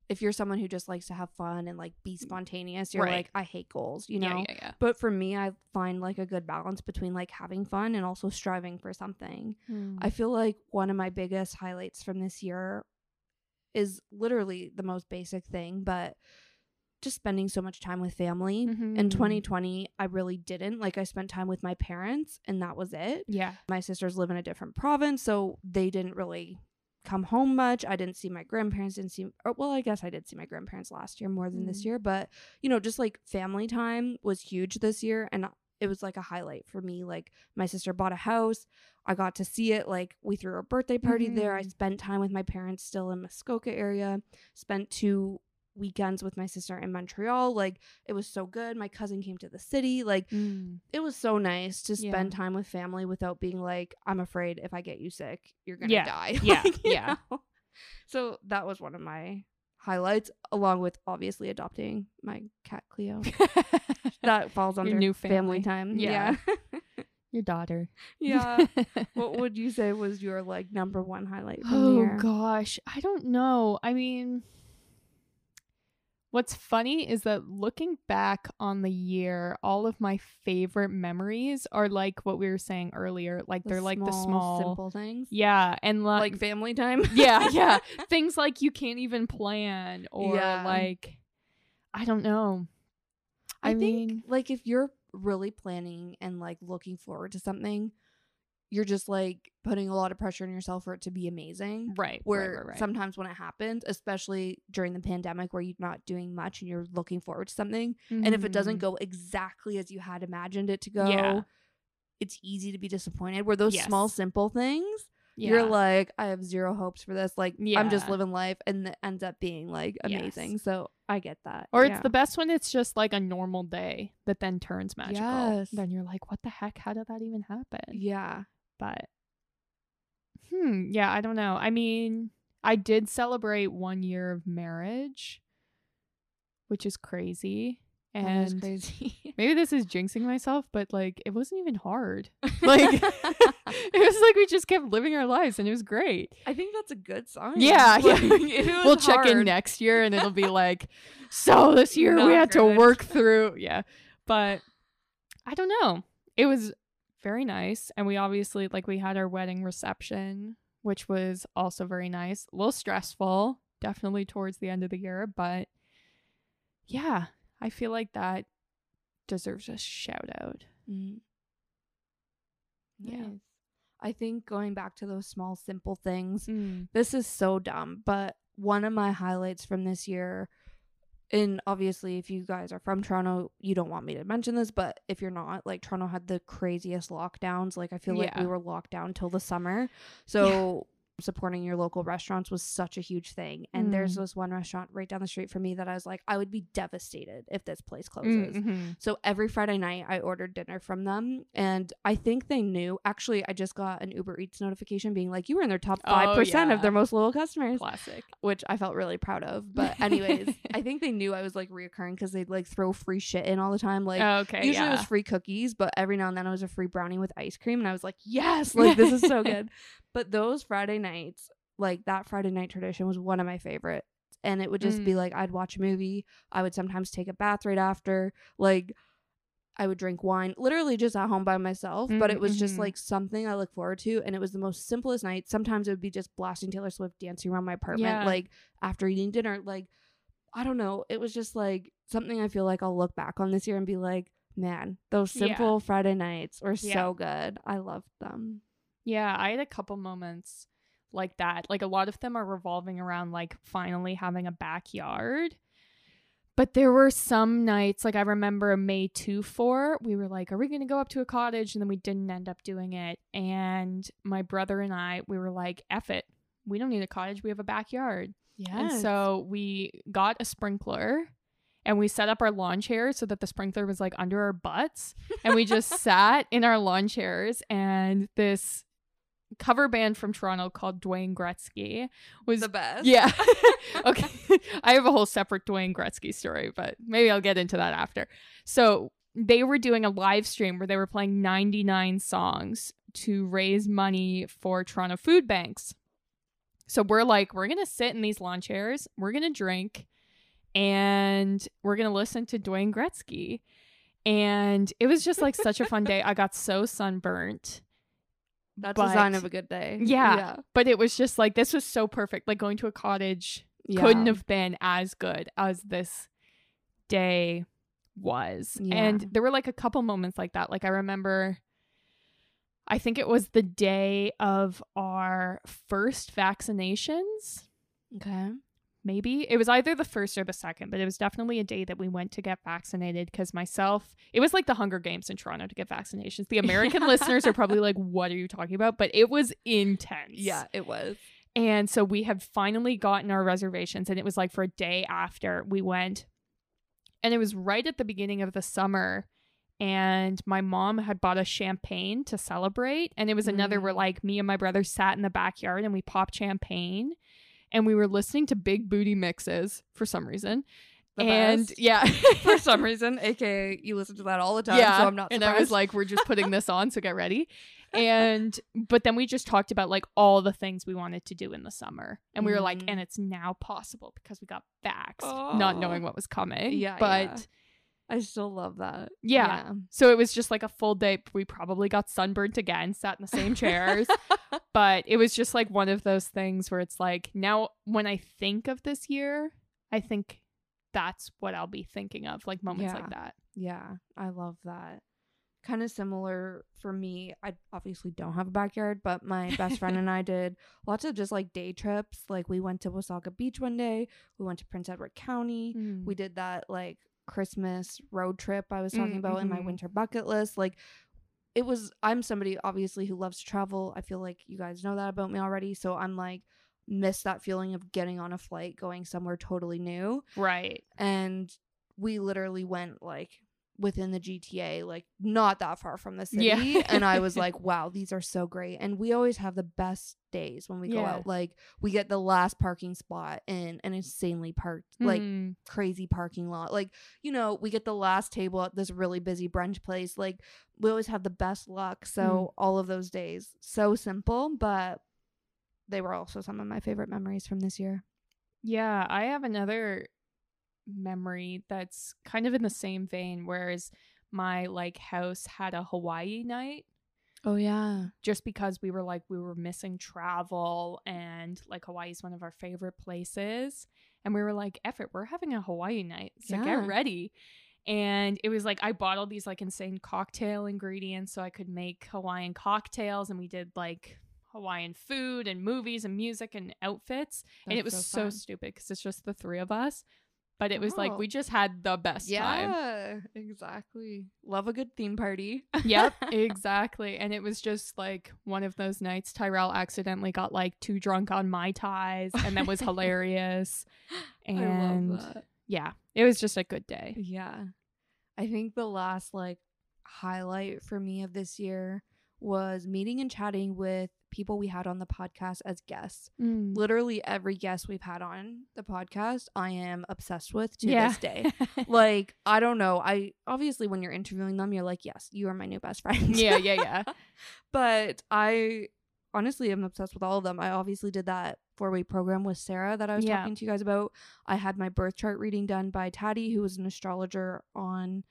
B: if you're someone who just likes to have fun and like be spontaneous, you're
A: Right.
B: like I hate goals, you know.
A: yeah, yeah, yeah.
B: But for me, I find like a good balance between like having fun and also striving for something.
A: Mm.
B: I feel like one of my biggest highlights from this year is literally the most basic thing, but just spending so much time with family. In
A: Mhm.
B: 2020, I really didn't. Like, I spent time with my parents, and that was it.
A: yeah.
B: My sisters live in a different province, so they didn't really come home much. I didn't see my grandparents, didn't see, or, well, I guess I did see my grandparents last year more than this
A: Mm.
B: year, but you know, just like family time was huge this year. And it was like a highlight for me. Like, my sister bought a house. I got to see it. Like, we threw a birthday party there. I
A: Mhm.
B: spent time with my parents still in Muskoka area, spent two weekends with my sister in Montreal. Like, it was so good. My cousin came to the city. Like,
A: Mm.
B: it was so nice to
A: Yeah.
B: spend time with family without being like, I'm afraid if I get you sick, you're gonna
A: Yeah.
B: die. [laughs]
A: Yeah.
B: Like,
A: Yeah.
B: know? So that was one of my highlights, along with obviously adopting my cat Cleo. [laughs] That falls
A: Your
B: under
A: new
B: family.
A: family.
B: time.
A: Yeah.
B: Yeah.
A: Your daughter. [laughs]
B: yeah. what would you say was your like number one highlight from
A: Oh
B: year?
A: gosh, I don't know. I mean, what's funny is that looking back on the year, all of my favorite memories are like what we were saying earlier. Like
B: The
A: they're like the small,
B: simple things.
A: yeah, and li-
B: Like family time. [laughs]
A: yeah, yeah, [laughs] things like you can't even plan or
B: Yeah.
A: like I don't know.
B: I,
A: I,
B: think
A: mean,
B: like if you're really planning and like looking forward to something, you're just like putting a lot of pressure on yourself for it to be amazing.
A: right,
B: Where
A: right, right,
B: sometimes when it happens, especially during the pandemic where you're not doing much and you're looking forward to something, and if it doesn't
A: Mhm.
B: go exactly as you had imagined it to go,
A: Yeah.
B: it's easy to be disappointed. Where those small simple things,
A: yeah.
B: you're like, I have zero hopes for this. Like I'm just living life, and it ends up being like amazing.
A: Yes.
B: So I get that.
A: Or
B: Yeah.
A: it's the best when it's just like a normal day that then turns magical.
B: Yes.
A: Then you're like, what the heck? How did that even happen?
B: yeah.
A: But hmm, yeah, I don't know. I mean, I did celebrate one year of marriage, which is crazy.
B: That is
A: And
B: crazy. [laughs]
A: maybe this is jinxing myself, but like it wasn't even hard. [laughs] Like [laughs] it was like we just kept living our lives and it was great.
B: I think that's a good sign.
A: Yeah,
B: Like,
A: yeah.
B: if it was
A: we'll check in next year and it'll be like, so this year we
B: Not
A: had to work through. Yeah. But I don't know. It was very nice. And we obviously, like, we had our wedding reception, which was also very nice. A little stressful, definitely towards the end of the year. But yeah, I feel like that deserves a shout out.
B: Mm.
A: Yeah.
B: Nice. I think going back to those small, simple things,
A: Mm.
B: this is so dumb, but one of my highlights from this year, and obviously, if you guys are from Toronto, you don't want me to mention this, but if you're not, like, Toronto had the craziest lockdowns. Like, I feel like we were locked down till the summer. So, supporting your local restaurants was such a huge thing. And there's
A: Mm.
B: this one restaurant right down the street from me that I was like, I would be devastated if this place closes.
A: Mhm.
B: So every Friday night, I ordered dinner from them, and I think they knew. Actually, I just got an Uber Eats notification being like, "You were in their top 5% of
A: yeah.
B: their most loyal customers,"
A: Classic.
B: which I felt really proud of. But anyways, I [laughs] think they knew I was like reoccurring because they'd like throw free shit in all the time. Like
A: okay.
B: usually it was free cookies, but every now and then it was a free brownie with ice cream, and I was like, "Yes, [laughs] like this is so good." [laughs] But those Friday nights, like that Friday night tradition, was one of my favorites. And it would just be
A: Mm.
B: like I'd watch a movie. I would sometimes take a bath right after. Like I would drink wine, literally just at home by myself. But it was just
A: Mhm.
B: like something I look forward to, and it was the most simplest night. Sometimes it would be just blasting Taylor Swift, dancing around my apartment,
A: Yeah.
B: like after eating dinner. Like I don't know, it was just like something I feel like I'll look back on this year and be like, man, those
A: Yeah.
B: simple Friday nights were
A: Yeah.
B: so good. I loved them.
A: Yeah, I had a couple moments like that. Like a lot of them are revolving around like finally having a backyard. But there were some nights, like I remember May 2 4, we were like, are we going to go up to a cottage? And then we didn't end up doing it. And my brother and I, we were like, F it. We don't need a cottage. We have a backyard.
B: Yeah.
A: And so we got a sprinkler and we set up our lawn chairs so that the sprinkler was like under our butts. And we just [laughs] sat in our lawn chairs and this cover band from Toronto called Dwayne Gretzky was
B: the best.
A: yeah. [laughs] [laughs] okay. I have a whole separate Dwayne Gretzky story, but maybe I'll get into that after. So they were doing a live stream where they were playing 99 songs to raise money for Toronto food banks. So we're like, we're going to sit in these lawn chairs, we're going to drink, and we're going to listen to Dwayne Gretzky. And it was just like such a fun day. I got so sunburnt.
B: That's
A: but-
B: a sign of a good day.
A: Yeah.
B: Yeah.
A: But it was just like, this was so perfect. Like going to a cottage
B: yeah.
A: couldn't have been as good as this day was.
B: Yeah.
A: And there were like a couple moments like that. Like I remember I think it was the day of our first vaccinations.
B: Okay.
A: Maybe it was either the first or the second, but it was definitely a day that we went to get vaccinated because myself, it was like the Hunger Games in Toronto to get vaccinations. The American [laughs] listeners are probably like, What are you talking about? But it was intense.
B: Yeah, it was.
A: And so we had finally gotten our reservations, and it was like for a day after we went. And it was right at the beginning of the summer. And my mom had bought a champagne to celebrate. And it was another where,
B: Mm.
A: like, me and my brother sat in the backyard and we popped champagne. And we were listening to Big Booty Mixes for some reason.
B: The
A: and
B: best.
A: yeah. [laughs]
B: For some [laughs] reason, aka you listen to that all the time,
A: yeah.
B: so I'm not
A: and. I was like, we're just putting this on, so get ready. [laughs] And but then we just talked about like all the things we wanted to do in the summer. And we were like,
B: Mhm.
A: and it's now possible because we got vaxxed, not
B: Oh.
A: knowing what was coming.
B: Yeah,
A: But
B: yeah. I still love that.
A: Yeah. so it was just like a full day. We probably got sunburnt again, sat in the same chairs. [laughs] but it was just like one of those things where it's like now when I think of this year, I think that's what I'll be thinking of, like moments like that.
B: Yeah, I love that. Kind of similar for me. I obviously don't have a backyard, but my best friend and [laughs] I did lots of just like day trips. Like we went to Wasaga Beach one day, we went to Prince Edward County.
A: Mm.
B: We did that like Christmas road trip I was talking
A: Mm,
B: about in my
A: mhm.
B: winter bucket list. Like it was I'm somebody obviously who loves to travel. I feel like you guys know that about me already, so I'm like miss that feeling of getting on a flight going somewhere totally new
A: Right.
B: and we literally went like within the GTA, like not that far from the city.
A: Yeah.
B: and I was [laughs] like, wow, these are so great. And we always have the best days when we go out. Like we get the last parking spot in an insanely parked, like
A: Mm.
B: crazy parking lot. Like, you know, we get the last table at this really busy brunch place. Like we always have the best luck. So all of those days, so simple, but they were also some of my favorite memories from this year.
A: Yeah, I have another memory that's kind of in the same vein, whereas my like house had a Hawaii night
B: Oh yeah.
A: just because we were like we were missing travel and like Hawaii's one of our favorite places. And we were like, it, we're having a Hawaii night. So
B: Yeah.
A: get ready. And it was like I bought all these like insane cocktail ingredients so I could make Hawaiian cocktails and we did like Hawaiian food and movies and music and outfits. and it was
B: That's
A: so, stupid because it's just the three of us. But it was like
B: Oh.
A: we just had the best time.
B: Yeah, exactly. Love a good theme party.
A: Yep, [laughs] exactly. And it was just like one of those nights Tyrell accidentally got like too drunk on mai tais and that was hilarious. And [laughs]
B: I love that.
A: yeah, it was just a good day.
B: Yeah. I think the last like highlight for me of this year was meeting and chatting with people we had on the podcast as guests.
A: Mm.
B: Literally every guest we've had on the podcast, I am obsessed with to
A: Yeah.
B: this day. [laughs] like, I don't know. I obviously when you're interviewing them, you're like, "Yes, you are my new best friend."
A: yeah, yeah, yeah. [laughs]
B: but I honestly am obsessed with all of them. I obviously did that four week program with Sarah that I was
A: Yeah.
B: talking to you guys about. I had my birth chart reading done by Taddy, who was an astrologer on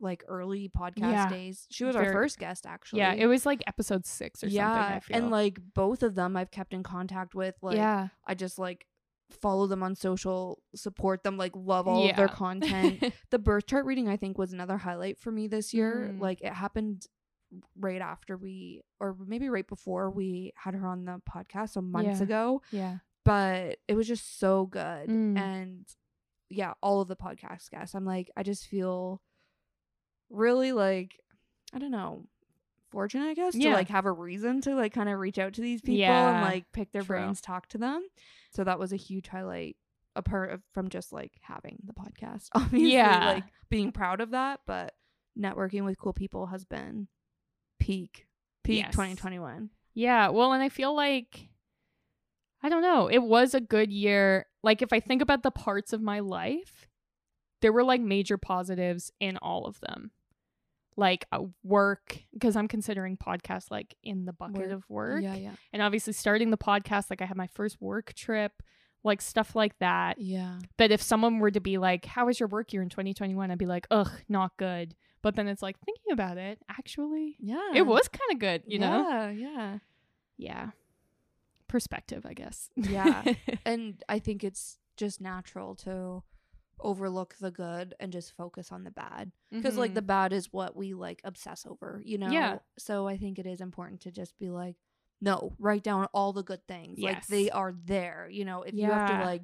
B: like early podcast
A: Yeah.
B: days. She was our first guest actually.
A: Yeah, it was like episode six or something.
B: yeah,
A: I
B: and like both of them I've kept in contact with. Like
A: yeah,
B: I just like follow them on social, support them, like love all of their content. [laughs] the birth chart reading I think was another highlight for me this year.
A: Mm.
B: Like it happened right after we or maybe right before we had her on the podcast so months
A: Yeah.
B: ago,
A: yeah,
B: but it was just so good
A: Mm.
B: and yeah, all of the podcast guests. I'm like I just feel really like I don't know, fortunate I guess to like have a reason to like kind of reach out to these people
A: Yeah,
B: and like pick their
A: true.
B: brains, talk to them. So that was a huge highlight apart of, from just like having the podcast. [laughs] Obviously,
A: Yeah.
B: like being proud of that, but networking with cool people has been peak peak
A: Yes.
B: 2021.
A: yeah. Well, and I feel like I don't know. It was a good year. Like if I think about the parts of my life, there were like major positives in all of them. Like uh, work because I'm considering podcast like in the bucket
B: Work.
A: of work.
B: Yeah, yeah.
A: And obviously starting the podcast, like I had my first work trip, like stuff like that.
B: Yeah.
A: That if someone were to be like, How was your work year in 2021? I'd be like, Ugh, not good. But then it's like thinking about it, actually,
B: Yeah.
A: it was kind of good, you know?
B: Yeah, yeah.
A: Yeah. Perspective, I guess.
B: Yeah. [laughs] and I think it's just natural to overlook the good and just focus on the bad because like the bad is what we like obsess over you know
A: Mm-hmm. Yeah.
B: so i think it is important to just be like no write down all the good things
A: yes.
B: like they are there you know if you have to like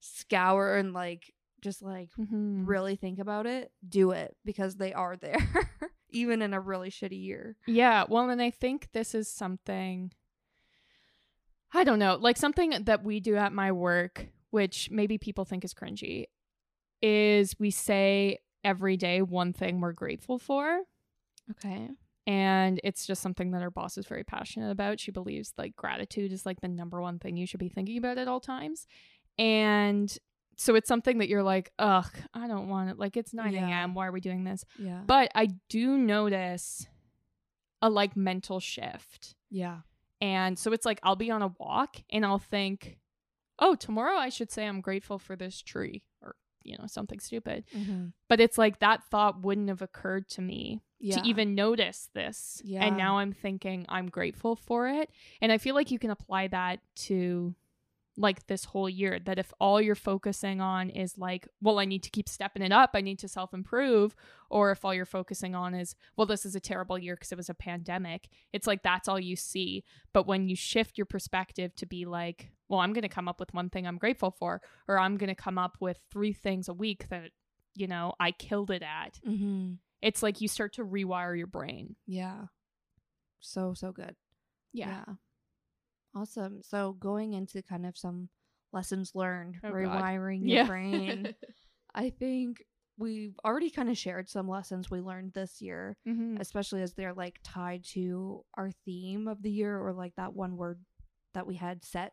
B: scour and like just like
A: Mhm.
B: really think about it do it because they are there [laughs] even in a really shitty year
A: Yeah, well, and I think this is something I don't know, like something that we do at my work, which maybe people think is cringy, is we say every day one thing we're grateful for.
B: okay
A: And it's just something that our boss is very passionate about. She believes like gratitude is like the number one thing you should be thinking about at all times. And so it's something that you're like, ugh, I don't want it. Like it's 9
B: Yeah.
A: a.m. Why are we doing this?
B: yeah
A: But I do notice a like mental shift.
B: yeah
A: And so it's like I'll be on a walk and I'll think, oh, tomorrow I should say I'm grateful for this tree or, you know, something stupid.
B: mm-hmm.
A: But it's like that thought wouldn't have occurred to me
B: yeah
A: to even notice this.
B: Yeah.
A: And now I'm thinking I'm grateful for it. And I feel like you can apply that to like this whole year that if all you're focusing on is like, well, I need to keep stepping it up, I need to self improve, or if all you're focusing on is, well, this is a terrible year because it was a pandemic, it's like that's all you see. But when you shift your perspective to be like, well, I'm going to come up with one thing I'm grateful for, or I'm going to come up with three things a week that, you know, I killed it at,
B: mm-hmm.
A: it's like you start to rewire your brain.
B: yeah so so good
A: Yeah.
B: Awesome. So going into kind of some lessons learned,
A: Oh, God.
B: rewiring your
A: Yeah.
B: brain. [laughs] I think we've already kind of shared some lessons we learned this year,
A: Mhm.
B: especially as they're like tied to our theme of the year or like that one word that we had set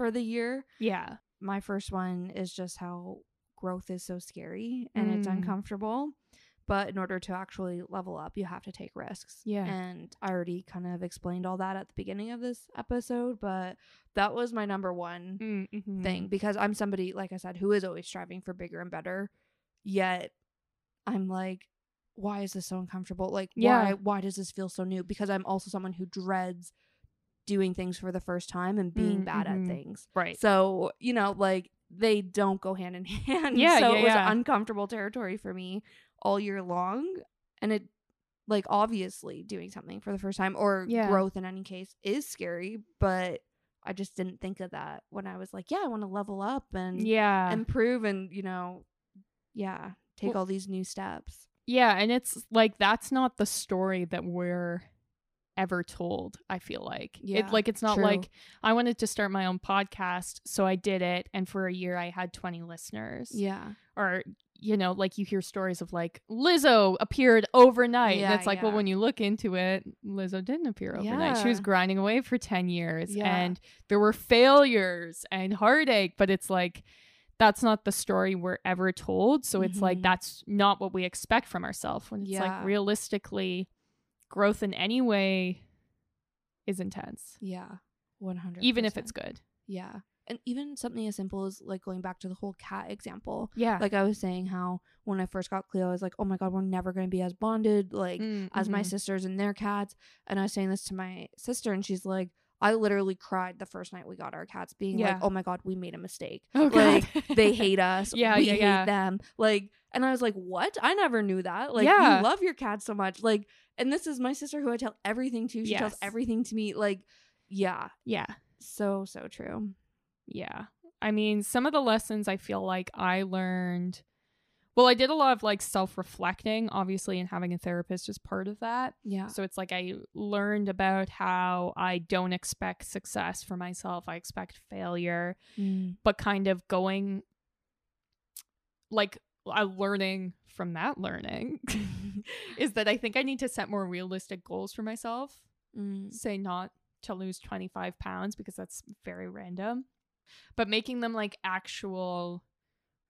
B: for the year.
A: Yeah.
B: My first one is just how growth is so scary and it's
A: Mm.
B: uncomfortable. But in order to actually level up, you have to take risks.
A: Yeah.
B: And I already kind of explained all that at the beginning of this episode, but that was my number one
A: Mm-hmm.
B: thing because I'm somebody, like I said, who is always striving for bigger and better. Yet I'm like, why is this so uncomfortable? Like,
A: Yeah.
B: why why does this feel so new? Because I'm also someone who dreads doing things for the first time and being
A: Mm,
B: bad at things.
A: Right.
B: So, you know, like they don't go hand in [laughs] hand.
A: Yeah,
B: so
A: yeah,
B: it was
A: yeah.
B: uncomfortable territory for me all year long. And it like obviously doing something for the first time or
A: Yeah.
B: growth in any case is scary, but I just didn't think of that when I was like, yeah, I want to level up and
A: yeah.
B: improve and, you know, yeah, take
A: Well-
B: all these new steps.
A: yeah. And it's like that's not the story that we're ever told, I feel like.
B: Yeah,
A: It like it's not
B: true.
A: like I wanted to start my own podcast, so I did it and for a year I had 20 listeners.
B: Yeah.
A: Or you know, like you hear stories of like Lizzo appeared overnight. and
B: Yeah,
A: it's like, well, when you look into it, Lizzo didn't appear overnight. She was grinding away for 10 years
B: Yeah.
A: and there were failures and heartache, but it's like that's not the story we're ever told. So it's like
B: Mhm.
A: that's not what we expect from ourselves. When it's
B: Yeah.
A: like realistically, growth in any way is intense,
B: Yeah. 100
A: even if it's good.
B: Yeah. And even something as simple as like going back to the whole cat example.
A: Yeah.
B: Like I was saying how when I first got Cleo, I was like, oh my God, we're never going to be as bonded, like as my
A: Mhm.
B: sisters and their cats. And I was saying this to my sister, and she's like, I literally cried the first night we got our cats, being
A: Yeah.
B: like, oh my God, we made a mistake.
A: Oh,
B: like, [laughs] they hate us.
A: Yeah,
B: we
A: yeah,
B: hate
A: yeah.
B: them. Like, and I was like, what? I never knew that. Like,
A: Yeah.
B: you love your cats so much. Like, and this is my sister who I tell everything to. She tells everything to me. Like, yeah,
A: yeah.
B: so, so true.
A: Yeah. I mean, some of the lessons I feel like I learned. Well, I did a lot of like self reflecting, obviously, and having a therapist is part of that.
B: Yeah.
A: So it's like I learned about how I don't expect success for myself, I expect failure,
B: Mm.
A: but kind of going like uh, learning from that learning [laughs] [laughs] is that I think I need to set more realistic goals for myself.
B: Mm.
A: say not to lose 25 pounds because that's very random but making them like actual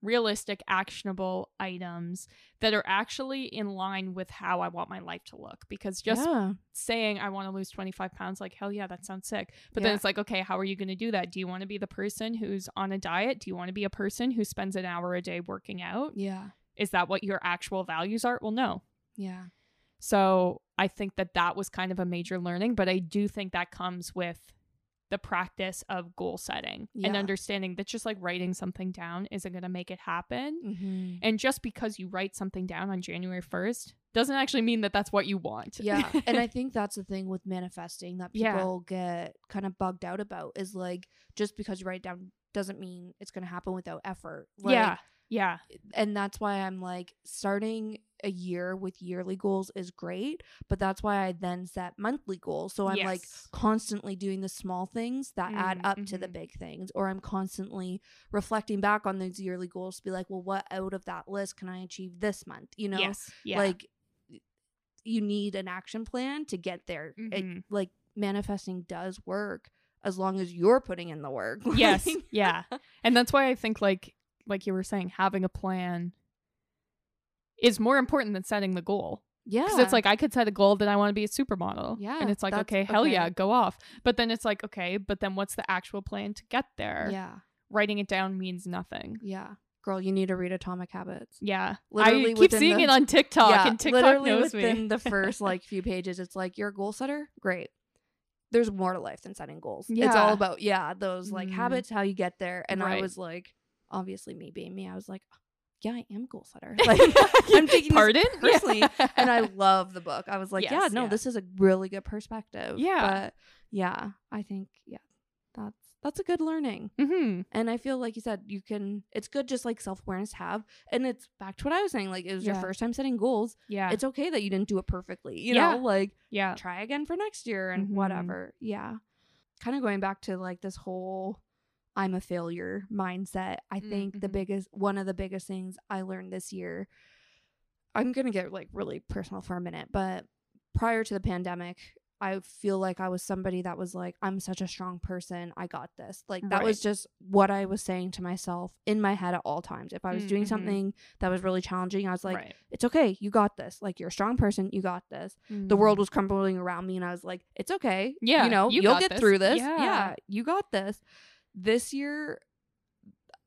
A: realistic, actionable items that are actually in line with how I want my life to look. Because just
B: yeah.
A: saying I want to lose 25 pounds, like, hell yeah, that sounds sick. But then it's like, okay, how are you going to do that? Do you want to be the person who's on a diet? Do you want to be a person who spends an hour a day working out?
B: Yeah.
A: Is that what your actual values are? Well, no.
B: Yeah.
A: So I think that that was kind of a major learning, but I do think that comes with the practice of goal setting and understanding that just like writing something down isn't going to make it happen.
B: Mm-hmm.
A: And just because you write something down on January 1st doesn't actually mean that that's what you want.
B: Yeah. and I [laughs] think that's the thing with manifesting that
A: Yeah.
B: people get kind of bugged out about is like just because you write down doesn't mean it's going to happen without effort. Like,
A: yeah. Yeah.
B: And that's why I'm like starting a year with yearly goals is great, but that's why I then set monthly goals. So I'm like constantly doing the small things that add
A: Mm,
B: up to the
A: mhm.
B: big things or i'm constantly reflecting back on those yearly goals to be like well what out of that list can i achieve this month you know
A: yes. Yeah.
B: like you need an action plan to get there It-
A: Mhm.
B: like manifesting does work as long as you're putting in the work [laughs]
A: yes. Yeah. And that's why I think like like you were saying having a plan is more important than setting the goal.
B: yeah
A: Because it's like I could set a goal that I want to be a supermodel.
B: Yeah,
A: And it's like, okay, hell yeah, go off. But then it's like, okay, but then what's the actual plan to get there?
B: yeah
A: Writing it down means nothing.
B: yeah girl you need to read atomic habits
A: Yeah.
B: Literally
A: I keep seeing
B: the-
A: it on TikTok
B: yeah,
A: and TikTok
B: literally
A: knows
B: within
A: me.
B: the [laughs] first like few pages it's like you're a goal setter great there's more to life than setting goals. It's all about yeah those like
A: Mhm.
B: habits how you get there. And i was like obviously me being me i was like yeah i am goal setter. [laughs] Like i'm taking this
A: Pardon? [laughs]
B: personally. And i love the book. I was like yeah no
A: yeah.
B: this is a really good perspective.
A: Yeah.
B: but yeah i think yeah that's that's a good learning
A: hmm
B: and I feel like you said, you can, it's good just like self awareness have. And it's back to what I was saying. Like, it was your first time setting goals.
A: Yeah.
B: It's okay that you didn't do it perfectly. You
A: Yeah.
B: know, like
A: yeah.
B: try again for next year and
A: Mhm.
B: whatever. Yeah. Kind of going back to like this whole I'm a failure mindset. I think the
A: Mhm.
B: biggest, one of the biggest things I learned this year, I'm going to get like really personal for a minute, but prior to the pandemic, I feel like I was somebody that was like, I'm such a strong person. I got this. Like, that was just what I was saying to myself in my head at all times. If I was doing
A: Mhm.
B: something that was really challenging, I was like,
A: right.
B: it's okay. You got this. Like, you're a strong person. You got this. The world was crumbling around me, and I was like, it's okay.
A: Yeah,
B: You know,
A: you
B: will get
A: this.
B: through this.
A: Yeah.
B: yeah, you got this. This year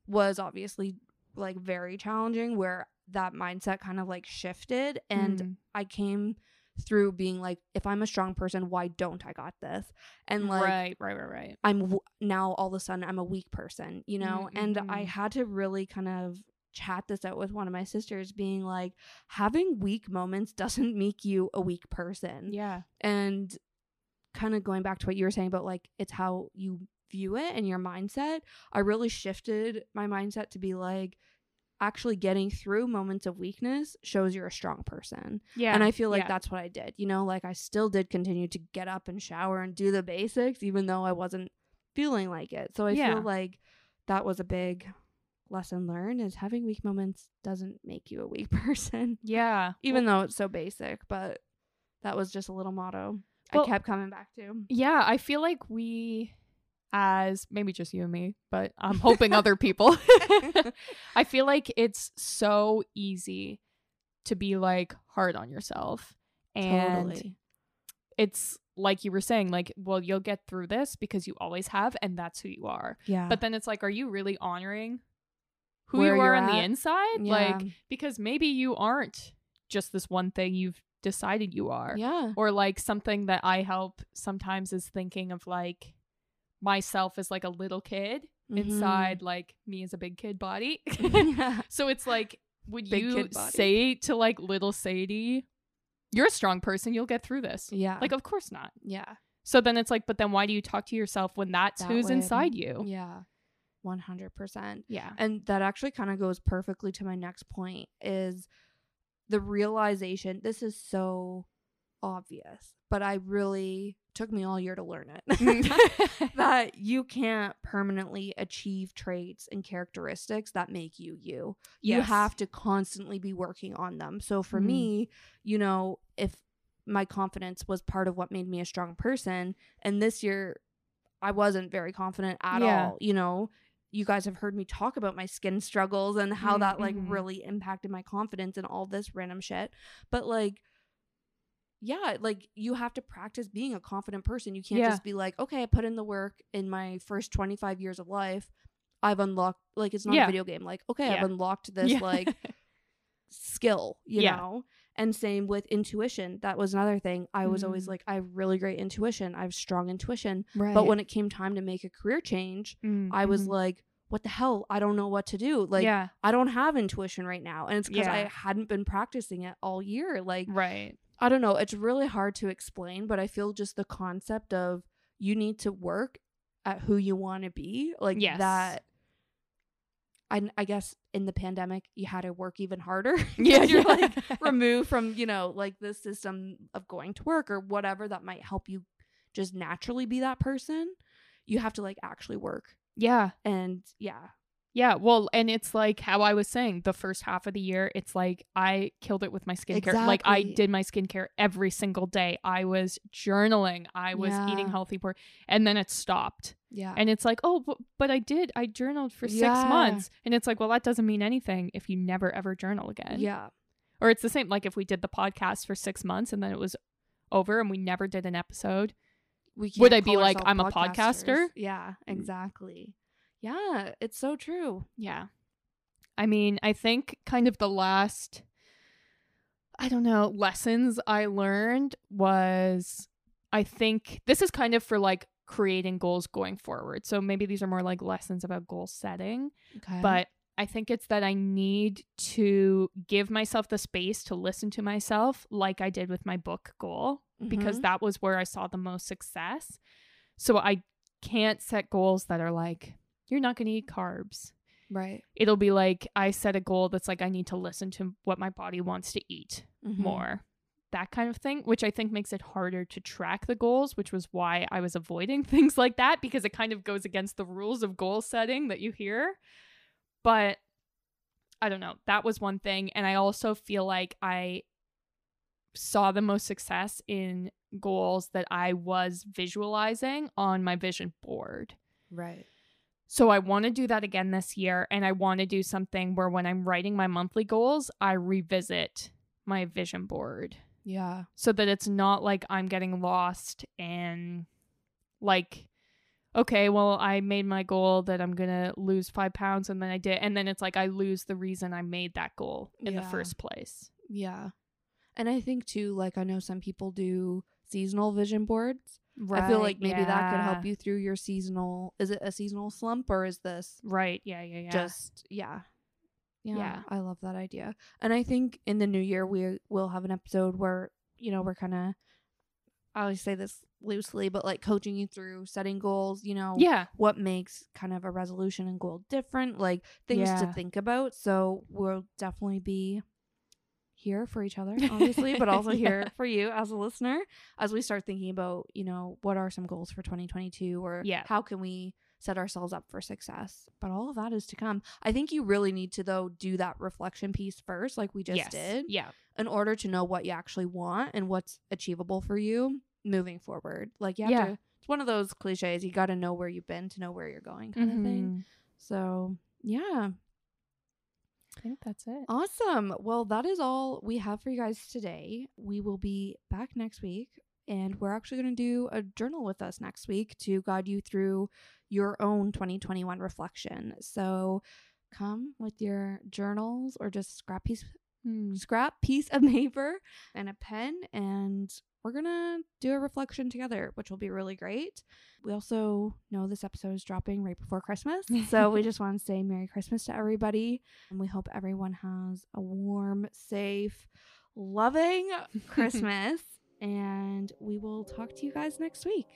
B: was obviously like very challenging where that mindset kind of like shifted and
A: Mm.
B: I came through being like if I'm a strong person why don't I got this and like
A: right, right, right, right.
B: I'm w- now all of a sudden I'm a weak person you know and I
A: Mhm.
B: had to really kind of chat this out with one of my sisters being like having weak moments [laughs] doesn't make you a weak person
A: Yeah.
B: and kind of going back to what you were saying about like it's how you view it and your mindset i really shifted my mindset to be like actually getting through moments of weakness shows you're a strong person
A: Yeah.
B: and i feel like
A: yeah.
B: that's what i did you know like i still did continue to get up and shower and do the basics even though i wasn't feeling like it so i
A: Yeah.
B: feel like that was a big lesson learned is having weak moments doesn't make you a weak [laughs] person
A: Yeah.
B: even though it's so basic but that was just a little motto
A: Well-
B: i kept coming back to
A: Yeah, I feel like we, as maybe just you and me, but [laughs] I'm hoping other people, [laughs] I feel like it's so easy to be like hard on yourself. And
B: totally
A: it's like you were saying, like, well, you'll get through this because you always have, and that's who you are.
B: yeah
A: But then it's like, are you really honoring who
B: Where
A: you are on the inside?
B: yeah.
A: Like, because maybe you aren't just this one thing you've decided you are.
B: yeah
A: or like something that I help sometimes is thinking of like myself as like a little kid
B: Mhm.
A: inside like me as a big kid body. [laughs] [laughs]
B: yeah
A: so it's like would
B: Big
A: you say to like little Sadie, you're a strong person, you'll get through this.
B: yeah
A: Like of course not.
B: yeah
A: So then it's like but then why do you talk to yourself when that's
B: That
A: who's
B: way.
A: inside you?
B: yeah 100%
A: Yeah.
B: and that actually kind of goes perfectly to my next point is the realization this is so obvious but i really took me all year to learn it [laughs] that you can't permanently achieve traits and characteristics that make you you you have to constantly be working on them so for
A: Mhm.
B: me you know if my confidence was part of what made me a strong person and this year i wasn't very confident at
A: Yeah.
B: all you know you guys have heard me talk about my skin struggles and how that like
A: Mhm.
B: really impacted my confidence and all this random shit. But like yeah, like you have to practice being a confident person. You can't
A: Yeah.
B: just be like, okay, I put in the work in my first 25 years of life. I've unlocked like it's not
A: Yeah.
B: a video game. Like, okay,
A: Yeah.
B: I've unlocked [laughs] this
A: Yeah.
B: like skill, you
A: Yeah.
B: know? And same with intuition. That was another thing. I was always
A: Mm.
B: like, I have really great intuition. I have strong intuition.
A: right.
B: But when it came time to make a career change,
A: Mm,
B: I was
A: mhm.
B: like, what the hell? I don't know what to do. Like,
A: yeah,
B: I don't have intuition right now. And it's because I hadn't been practicing it all year. Like,
A: right.
B: I don't know. It's really hard to explain, but I feel just the concept of you need to work at who you want to be. Like,
A: Yes.
B: that. I, I guess in the pandemic, you had to work even harder. [laughs] [laughs]
A: Yeah,
B: you're
A: yeah.
B: like [laughs] removed from, you know, like the system of going to work or whatever that might help you just naturally be that person. You have to like actually work.
A: Yeah.
B: And yeah,
A: Yeah, well, and it's like how I was saying the first half of the year, it's like I killed it with my skincare. Like I did my skincare every single day. I was journaling, I was eating healthy for and then it stopped.
B: yeah.
A: And it's like, "Oh, but, but I did. I journaled for 6
B: Yeah.
A: months." And it's like, "Well, that doesn't mean anything if you never ever journal again."
B: yeah.
A: Or it's the same like if we did the podcast for 6 months and then it was over and we never did an episode.
B: We
A: Would I be like, I'm a podcaster?
B: Yeah, mm. exactly. Yeah, it's so true.
A: Yeah. I mean, I think kind of the last I don't know, lessons I learned was I think this is kind of for like creating goals going forward. So maybe these are more like lessons about goal setting,
B: Okay.
A: but I think it's that I need to give myself the space to listen to myself like I did with my book goal because
B: Mhm.
A: that was where I saw the most success. So I can't set goals that are like you're not going to eat carbs
B: right
A: it'll be like I set a goal that's like I need to listen to what my body wants to eat
B: Mhm.
A: more. That kind of thing, which I think makes it harder to track the goals, which was why I was avoiding [laughs] things like that because it kind of goes against the rules of goal setting that you hear. But I don't know. That was one thing. And I also feel like I saw the most success in goals that I was visualizing on my vision board.
B: right.
A: So I want to do that again this year. And I want to do something where when I'm writing my monthly goals, I revisit my vision board
B: Yeah.
A: so that it's not like I'm getting lost and like, okay, well, I made my goal that I'm going to lose five pounds and then I did. And then it's like I lose the reason I made that goal in the first place.
B: Yeah. And I think too, like I know some people do seasonal vision boards.
A: Right.
B: I feel like maybe that could help you through your seasonal. Is it a seasonal slump or is this
A: Right. Yeah. Yeah. Yeah.
B: just yeah. yeah
A: Yeah.
B: i love that idea and i think in the new year we will have an episode where you know we're kind of i always say this loosely but like coaching you through setting goals you know
A: yeah.
B: what makes kind of a resolution and goal different like things to think about so we'll definitely be here for each other [laughs] obviously but also here for you as a listener as we start thinking about you know what are some goals for 2022 or
A: Yeah.
B: how can we set ourselves up for success but all of that is to come i think you really need to though do that reflection piece first like we just
A: yes.
B: did
A: Yeah.
B: in order to know what you actually want and what's achievable for you moving forward like you
A: Yeah.
B: to it's one of those cliches you got to know where you've been to know where you're going kind of thing
A: mm-hmm.
B: so yeah
A: I think that's it.
B: awesome well that is all we have for you guys today we will be back next week and we're actually going to do a journal with us next week to guide you through your own 2021 reflection so come with your journals or just scrap piece
A: Hmm.
B: scrap piece of [laughs] paper and a pen and we're gonna do a reflection together which will be really great. We also know this episode is dropping right before christmas so we [laughs] just want to say merry christmas to everybody and we hope everyone has a warm safe loving [laughs] christmas and we will talk to you guys next week